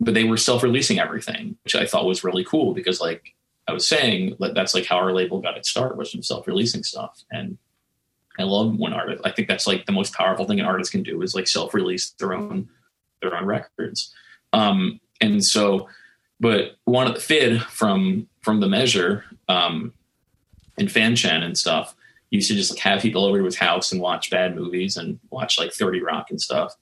C: but they were self-releasing everything which i thought was really cool because like i was saying that that's like how our label got its start was from self-releasing stuff and i love when artists i think that's like the most powerful thing an artist can do is like self-release their own their own records um and so but one of the fid from from the measure um and Fanshen and stuff used to just like have people over to his house and watch bad movies and watch like 30 rock and stuff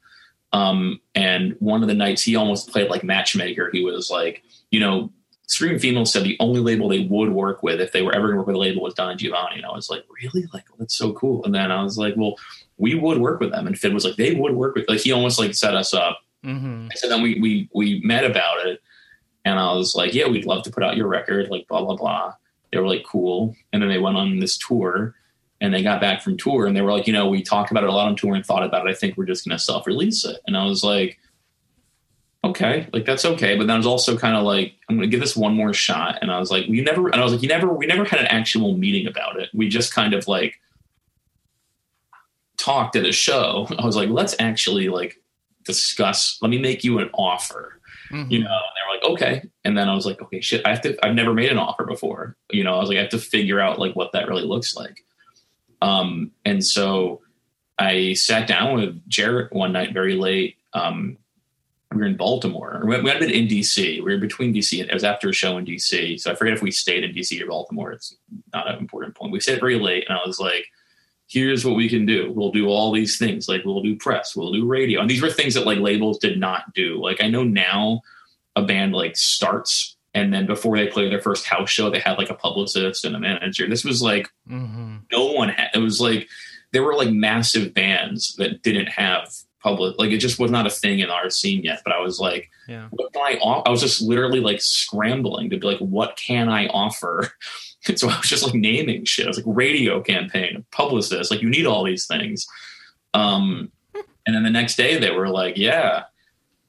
C: um, and one of the nights he almost played like matchmaker. He was like, you know, Screaming Females said the only label they would work with if they were ever going to work with a label was Don Giovanni. And I was like, really? Like, oh, that's so cool. And then I was like, well, we would work with them. And Finn was like, they would work with, like, he almost like set us up.
A: Mhm.
C: So then we, we, we met about it. And I was like, yeah, we'd love to put out your record, like, blah, blah, blah. They were like, cool. And then they went on this tour and they got back from tour and they were like, you know, we talked about it a lot on tour and thought about it. I think we're just going to self release it. And I was like, okay, like that's okay. But then I was also kind of like, I'm going to give this one more shot. And I was like, we never, and I was like, you never, we never had an actual meeting about it. We just kind of like talked at a show. *laughs* I was like, let's actually like discuss, let me make you an offer
A: Mhm.
C: you know, and they were like, okay. And then I was like, okay, shit, I have to, I've never made an offer before. You know, I was like, I have to figure out like what that really looks like. Um, and so I sat down with Jarrett one night very late. Um, we were in Baltimore. We had been in DC. We were between DC and it was after a show in DC. So I forget if we stayed in DC or Baltimore. It's not an important point. We stayed very late and I was like, here's what we can do. We'll do all these things. Like we'll do press, we'll do radio. And these were things that like labels did not do. Like I know now a band like starts and then before they play their first house show, they had like a publicist and a manager. This was like
A: Mhm.
C: no one had it was like there were like massive bands that didn't have public like it just was not a thing in our scene yet. But I was like,
A: Yeah.
C: what can I offer? I was just literally like scrambling to be like, what can I offer? And *laughs* so I was just like naming shit. I was like radio campaign, publicist, like you need all these things. Um, and then the next day they were like, yeah,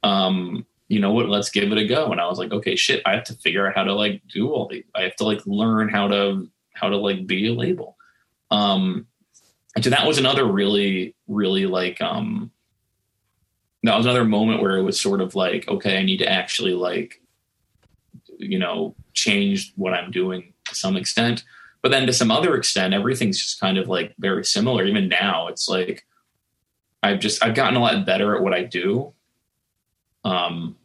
C: um, you know what, let's give it a go. And I was like, okay, shit, I have to figure out how to like do all these. I have to like learn how to, how to like be a label. Um, and so that was another really, really like, um, that was another moment where it was sort of like, okay, I need to actually like, you know, change what I'm doing to some extent. But then to some other extent, everything's just kind of like very similar. Even now, it's like I've just I've gotten a lot better at what I do. Um,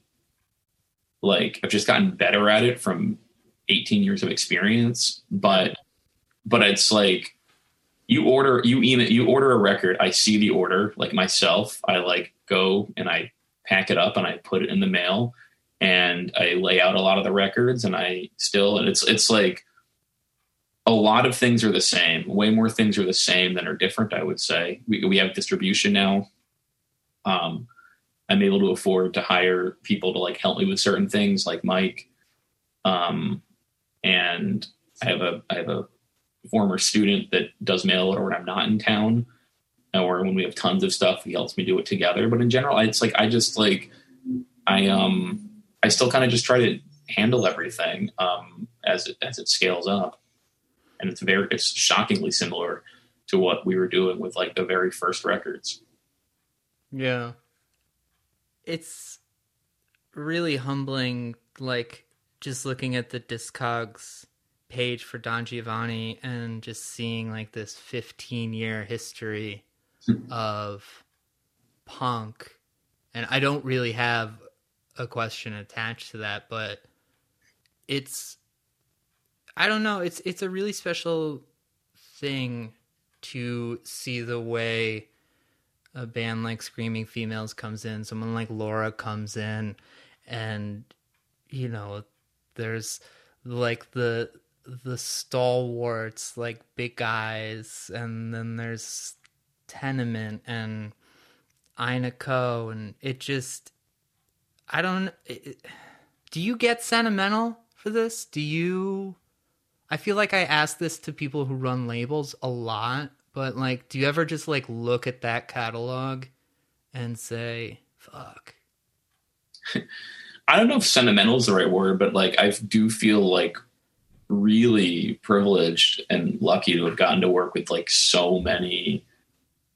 C: like I've just gotten better at it from 18 years of experience. But but it's like you order you email you order a record. I see the order like myself. I like go and I pack it up and I put it in the mail and I lay out a lot of the records and I still and it's it's like a lot of things are the same. Way more things are the same than are different. I would say we we have distribution now. Um, I'm able to afford to hire people to like help me with certain things, like Mike. Um, and I have a I have a former student that does mail order when I'm not in town, or when we have tons of stuff, he helps me do it together. But in general, it's like I just like I um I still kind of just try to handle everything um, as it as it scales up, and it's very it's shockingly similar to what we were doing with like the very first records.
A: Yeah. It's really humbling, like, just looking at the Discogs page for Don Giovanni and just seeing, like, this 15 year history of punk. And I don't really have a question attached to that, but it's. I don't know. It's it's a really special thing to see the way a band like Screaming Females comes in, someone like Laura comes in, and you know, there's like the the stalwarts like Big Guys, and then there's Tenement and Ina and it just I don't. It, do you get sentimental for this? Do you? I feel like I ask this to people who run labels a lot, but like, do you ever just like look at that catalog and say, "Fuck"?
C: I don't know if sentimental is the right word, but like I do feel like really privileged and lucky to have gotten to work with like so many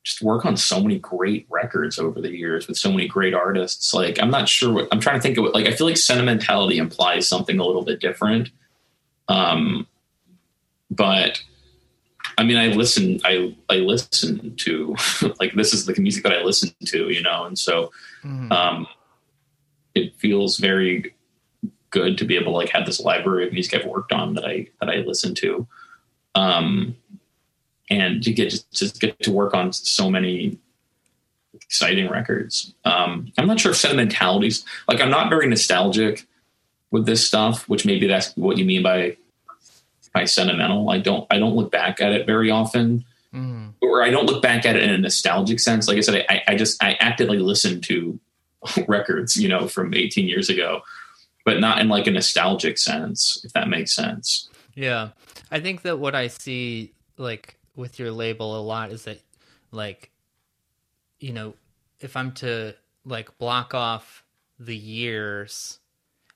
C: just work on so many great records over the years with so many great artists like i'm not sure what i'm trying to think of like i feel like sentimentality implies something a little bit different um but i mean i listen i i listen to *laughs* like this is the music that i listen to you know and so
A: Mhm.
C: um, it feels very good to be able to like have this library of music I've worked on that I that I listen to, um, and to get just, just get to work on so many exciting records. Um, I'm not sure if sentimentalities like I'm not very nostalgic with this stuff, which maybe that's what you mean by by sentimental. I don't I don't look back at it very often
A: Mhm.
C: or I don't look back at it in a nostalgic sense. Like I said, I, I just I actively listen to *laughs* records, you know, from 18 years ago, but not in like a nostalgic sense, if that makes sense.
A: Yeah. I think that what I see like with your label a lot is that like you know, if I'm to like block off the years,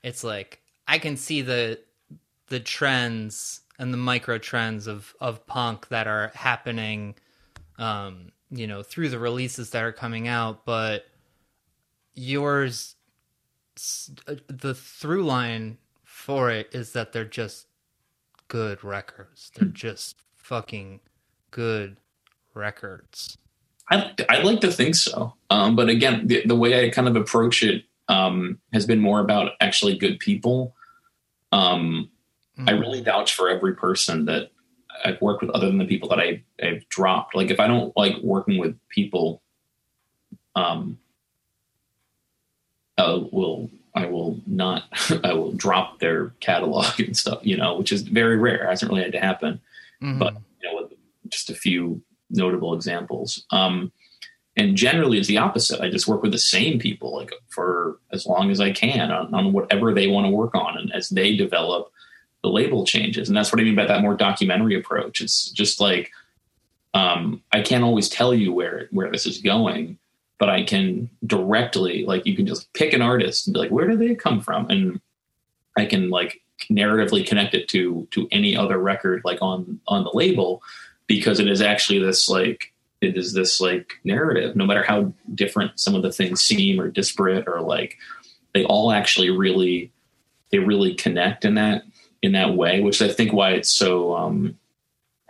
A: it's like I can see the the trends and the micro trends of of punk that are happening um you know through the releases that are coming out but yours uh, the through line for it is that they're just good records. They're just fucking good records.
C: I I like to think so, um, but again, the, the way I kind of approach it um, has been more about actually good people. Um, I really vouch for every person that I've worked with, other than the people that I, I've dropped. Like if I don't like working with people, um, I will I will not *laughs* I will drop their catalog and stuff, you know, which is very rare. It hasn't really had to happen
A: Mhm.
C: but you know, with just a few notable examples. Um, and generally, it's the opposite. I just work with the same people like for as long as I can on, on whatever they want to work on, and as they develop, the label changes. And that's what I mean by that more documentary approach. It's just like um, I can't always tell you where where this is going, but I can directly like you can just pick an artist and be like, where do they come from, and I can like narratively connect it to to any other record like on on the label because it is actually this like it is this like narrative no matter how different some of the things seem or disparate or like they all actually really they really connect in that in that way which i think why it's so um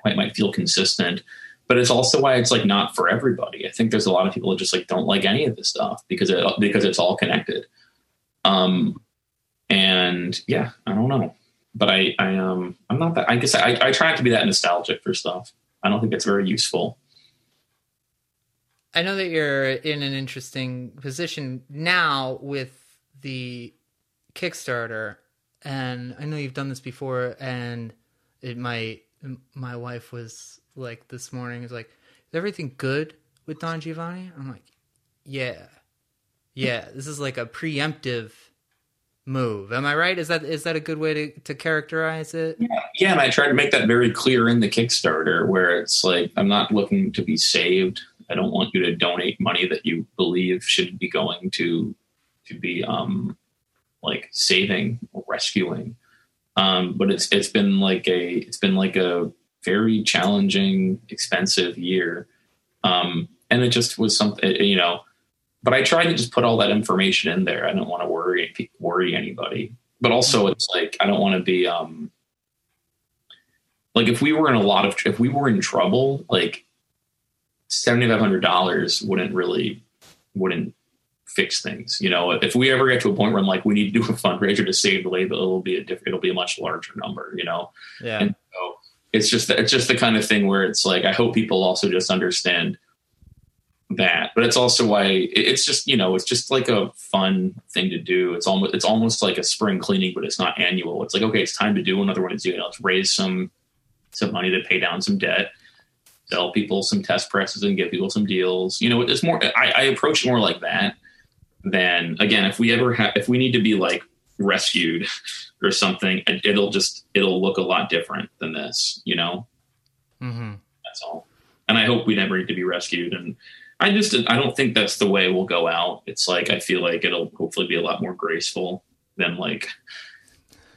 C: why it might feel consistent. But it's also why it's like not for everybody. I think there's a lot of people that just like don't like any of this stuff because it because it's all connected. Um and yeah, I don't know, but I I um I'm not that I guess I I try not to be that nostalgic for stuff. I don't think it's very useful.
A: I know that you're in an interesting position now with the Kickstarter, and I know you've done this before, and it my My wife was like this morning, is like, "Is everything good with Don Giovanni?" I'm like, "Yeah, yeah. *laughs* This is like a preemptive move. Am I right? Is that is that a good way to to characterize it?
C: Yeah, and I tried to make that very clear in the Kickstarter, where it's like I'm not looking to be saved. I don't want you to donate money that you believe should be going to to be um like saving or rescuing. Um, but it's it's been like a it's been like a very challenging, expensive year, um, and it just was something you know. But I tried to just put all that information in there. I don't want to worry worry anybody, but also it's like I don't want to be um like if we were in a lot of if we were in trouble, like seventy five hundred dollars wouldn't really wouldn't fix things. You know, if we ever get to a point where I'm like, we need to do a fundraiser to save the label, it'll be a different, it'll be a much larger number. You know,
A: Yeah.
C: and so it's just it's just the kind of thing where it's like I hope people also just understand that, but it's also why it's just you know it's just like a fun thing to do. It's almost it's almost like a spring cleaning, but it's not annual. It's like okay, it's time to do another one. It's you know let's raise some some money to pay down some debt, sell people some test presses and give people some deals. You know, it's more I, I approach it more like that than again if we ever have if we need to be like rescued *laughs* or something, it- it'll just it'll look a lot different than this. You know,
A: hmm
C: that's all. And I hope we never need to be rescued. And I just I don't think that's the way we'll go out. It's like I feel like it'll hopefully be a lot more graceful than like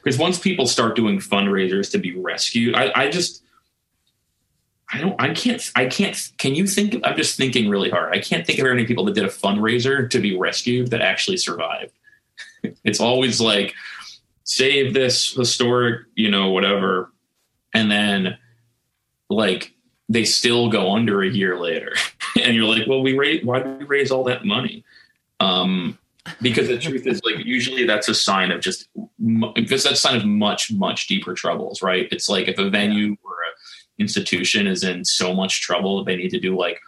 C: because once people start doing fundraisers to be rescued, I, I just I don't I can't I can't can you think I'm just thinking really hard. I can't think of many people that did a fundraiser to be rescued that actually survived. *laughs* it's always like save this historic, you know, whatever. And then like they still go under a year later. *laughs* and you're like, well, we raise why did we raise all that money? Um because the truth is like usually that's a sign of just because that's a sign of much much deeper troubles right it's like if a venue or institution is in so much trouble that they need to do like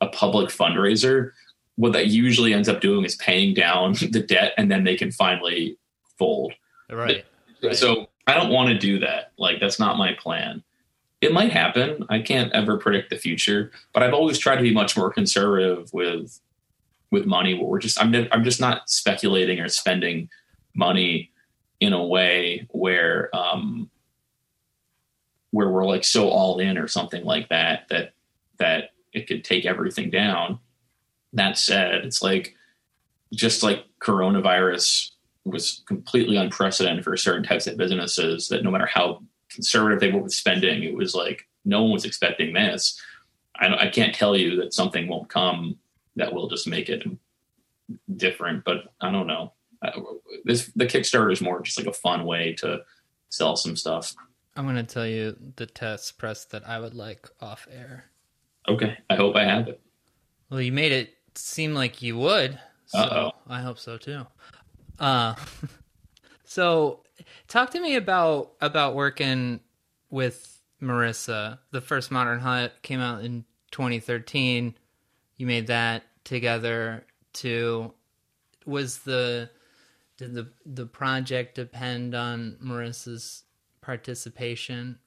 C: a public fundraiser what that usually ends up doing is paying down *laughs* the debt and then they can finally fold
A: Right. Right.
C: so I don't want to do that. Like that's not my plan. It might happen. I can't ever predict the future, but I've always tried to be much more conservative with with money. Where we're just I'm I'm just not speculating or spending money in a way where um where we're like so all in or something like that that that it could take everything down. That said, it's like just like coronavirus was completely unprecedented for certain types of businesses that no matter how conservative they were with spending, it was like no one was expecting this. I, I can't tell you that something won't come that will just make it different, but I don't know. This the Kickstarter is more just like a fun way to sell some stuff.
A: I'm gonna tell you the test press that I would like off air.
C: Okay, I hope I have it.
A: Well, you made it seem like you would. So
C: Uh-oh.
A: I hope so too. Uh, *laughs* so talk to me about about working with Marissa. The first Modern Hut came out in 2013. You made that together too. Was the did the the project depend on Marissa's participation?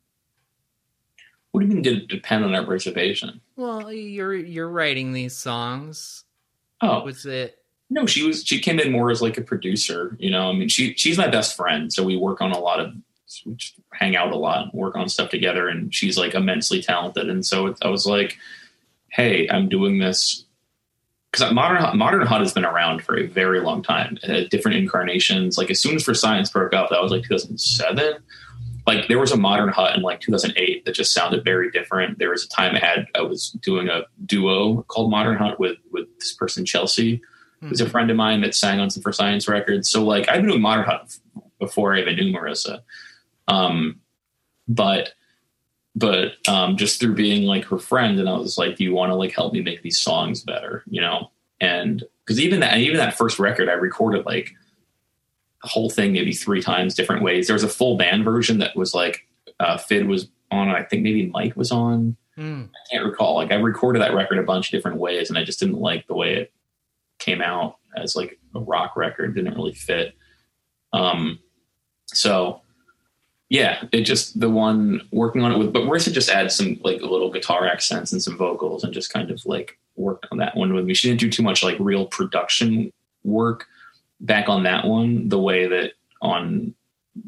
C: What do you mean? Did it depend on our reservation?
A: Well, you're you're writing these songs.
C: Oh,
A: Was it
C: No, she was. She came in more as like a producer. You know, I mean, she she's my best friend, so we work on a lot of, we just hang out a lot, work on stuff together, and she's like immensely talented. And so it, I was like, hey, I'm doing this because modern modern hut has been around for a very long time, uh, different incarnations. Like as soon as for science broke up, that was like 2007. Like there was a modern hut in like 2008 that just sounded very different. There was a time I had I was doing a duo called Modern Hut with with this person Chelsea who's a friend of mine that sang on some for science records. So like I've been doing Modern Hut before I even knew Marissa. Um, but but um, just through being like her friend, and I was like, "Do you want to like help me make these songs better?" You know, and because even that even that first record I recorded like whole thing maybe three times different ways. There was a full band version that was like uh, Fid was on. I think maybe Mike was on.
A: Mm.
C: I can't recall. Like I recorded that record a bunch of different ways, and I just didn't like the way it came out as like a rock record. Didn't really fit. Um, so yeah, it just the one working on it with, but Marissa just adds some like little guitar accents and some vocals, and just kind of like worked on that one with me. She didn't do too much like real production work back on that one, the way that on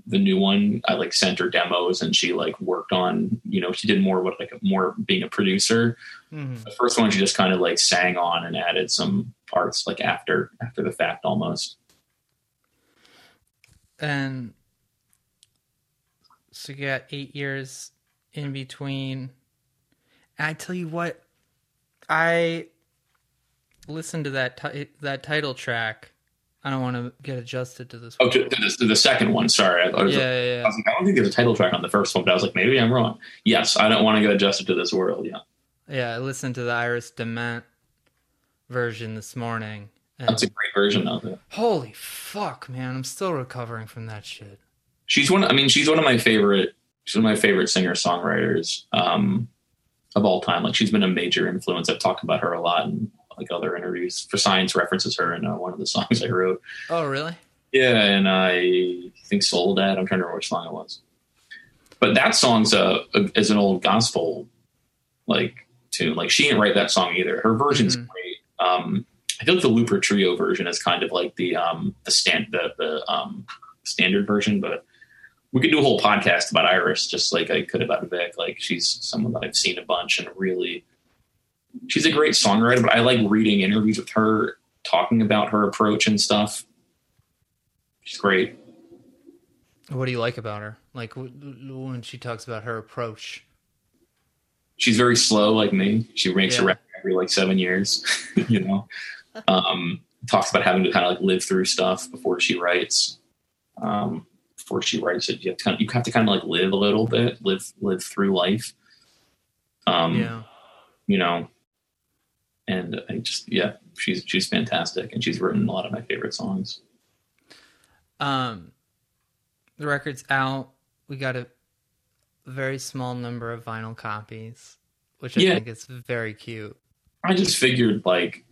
C: the new one, I like sent her demos and she like worked on, you know, she did more what like more being a producer.
A: Mhm.
C: The first one she just kind of like sang on and added some parts like after after the fact almost.
A: And so you got eight years in between. And I tell you what, I listened to that ti- that title track. I don't want to get adjusted to this.
C: Oh, to, to, the, to the second one. Sorry, I, thought it was
A: yeah,
C: I
A: yeah, yeah.
C: was like, I don't think there's a title track on the first one, but I was like, maybe I'm wrong. Yes, I don't want to get adjusted to this world. Yeah,
A: Yeah, I listened to the Iris Dement version this morning.
C: That's a great version of it.
A: holy fuck, man! I'm still recovering from that shit.
C: She's one. I mean, she's one of my favorite. She's one of my favorite singer songwriters um, of all time. Like, she's been a major influence. I've talked about her a lot in like other interviews. For Science references her in uh, one of the *laughs* songs I wrote.
A: Oh, really?
C: Yeah, and I think Soul Dad. I'm trying to remember which song it was. But that song's a, a is an old gospel like tune. Like she didn't write that song either. Her version's
A: Mhm.
C: great. Um, I feel like the Looper Trio version is kind of like the um the stand the the um standard version, but we could do a whole podcast about Iris, just like I could about Vic. Like she's someone that I've seen a bunch and really she's a great songwriter, but I like reading interviews with her talking about her approach and stuff. She's great.
A: What do you like about her? Like when she talks about her approach.
C: she's very slow like me. She makes
A: Yeah.
C: a record every like seven years, *laughs* you know. Um, talks about having to kind of like live through stuff before she writes. Um, before she writes it, you have to kind of, you have to kind of like live a little bit, live live through life. Um,
A: yeah.
C: you know, and I just yeah, she's she's fantastic, and she's written a lot of my favorite songs.
A: Um, the record's out. We got a very small number of vinyl copies, which I
C: Yeah.
A: think is very cute.
C: I just figured like,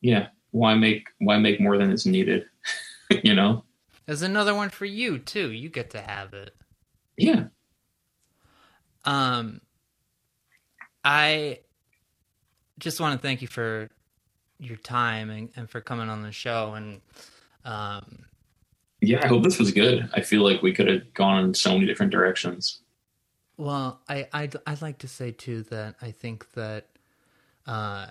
C: yeah, why make why make more than is needed, *laughs* you know?
A: There's another one for you too. You get to have it.
C: Yeah,
A: Um, I just want to thank you for your time and, and for coming on the show. And um,
C: Yeah, I hope this was good. I feel like we could have gone in so many different directions.
A: well, I I'd, I'd like to say too that I think that uh,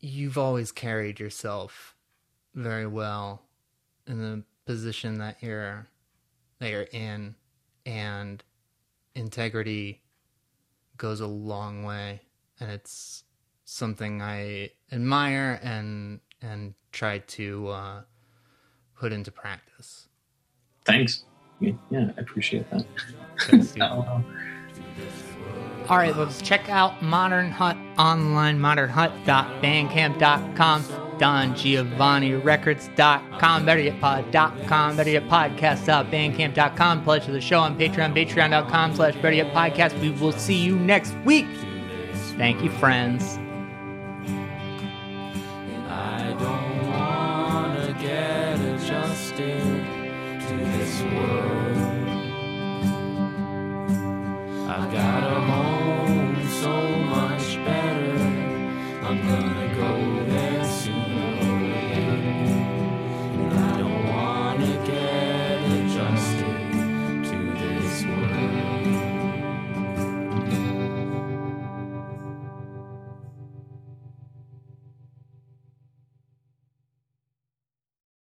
A: you've always carried yourself very well in the position that you're that you're in, and integrity goes a long way, and it's something I admire and and try to uh, put into practice.
C: Thanks. Yeah, yeah, I appreciate that.
A: Thanks, *laughs* dude.
C: Oh,
A: All right, folks, check out Modern Hut online, modernhut.bandcamp.com, DonGiovanniRecords.com, betteryetpod.com, betteryetpodcast.bandcamp.com, pledge to the show on Patreon, patreon.com slash betteryetpodcast. We will see you next week. Thank you, friends.
B: I've got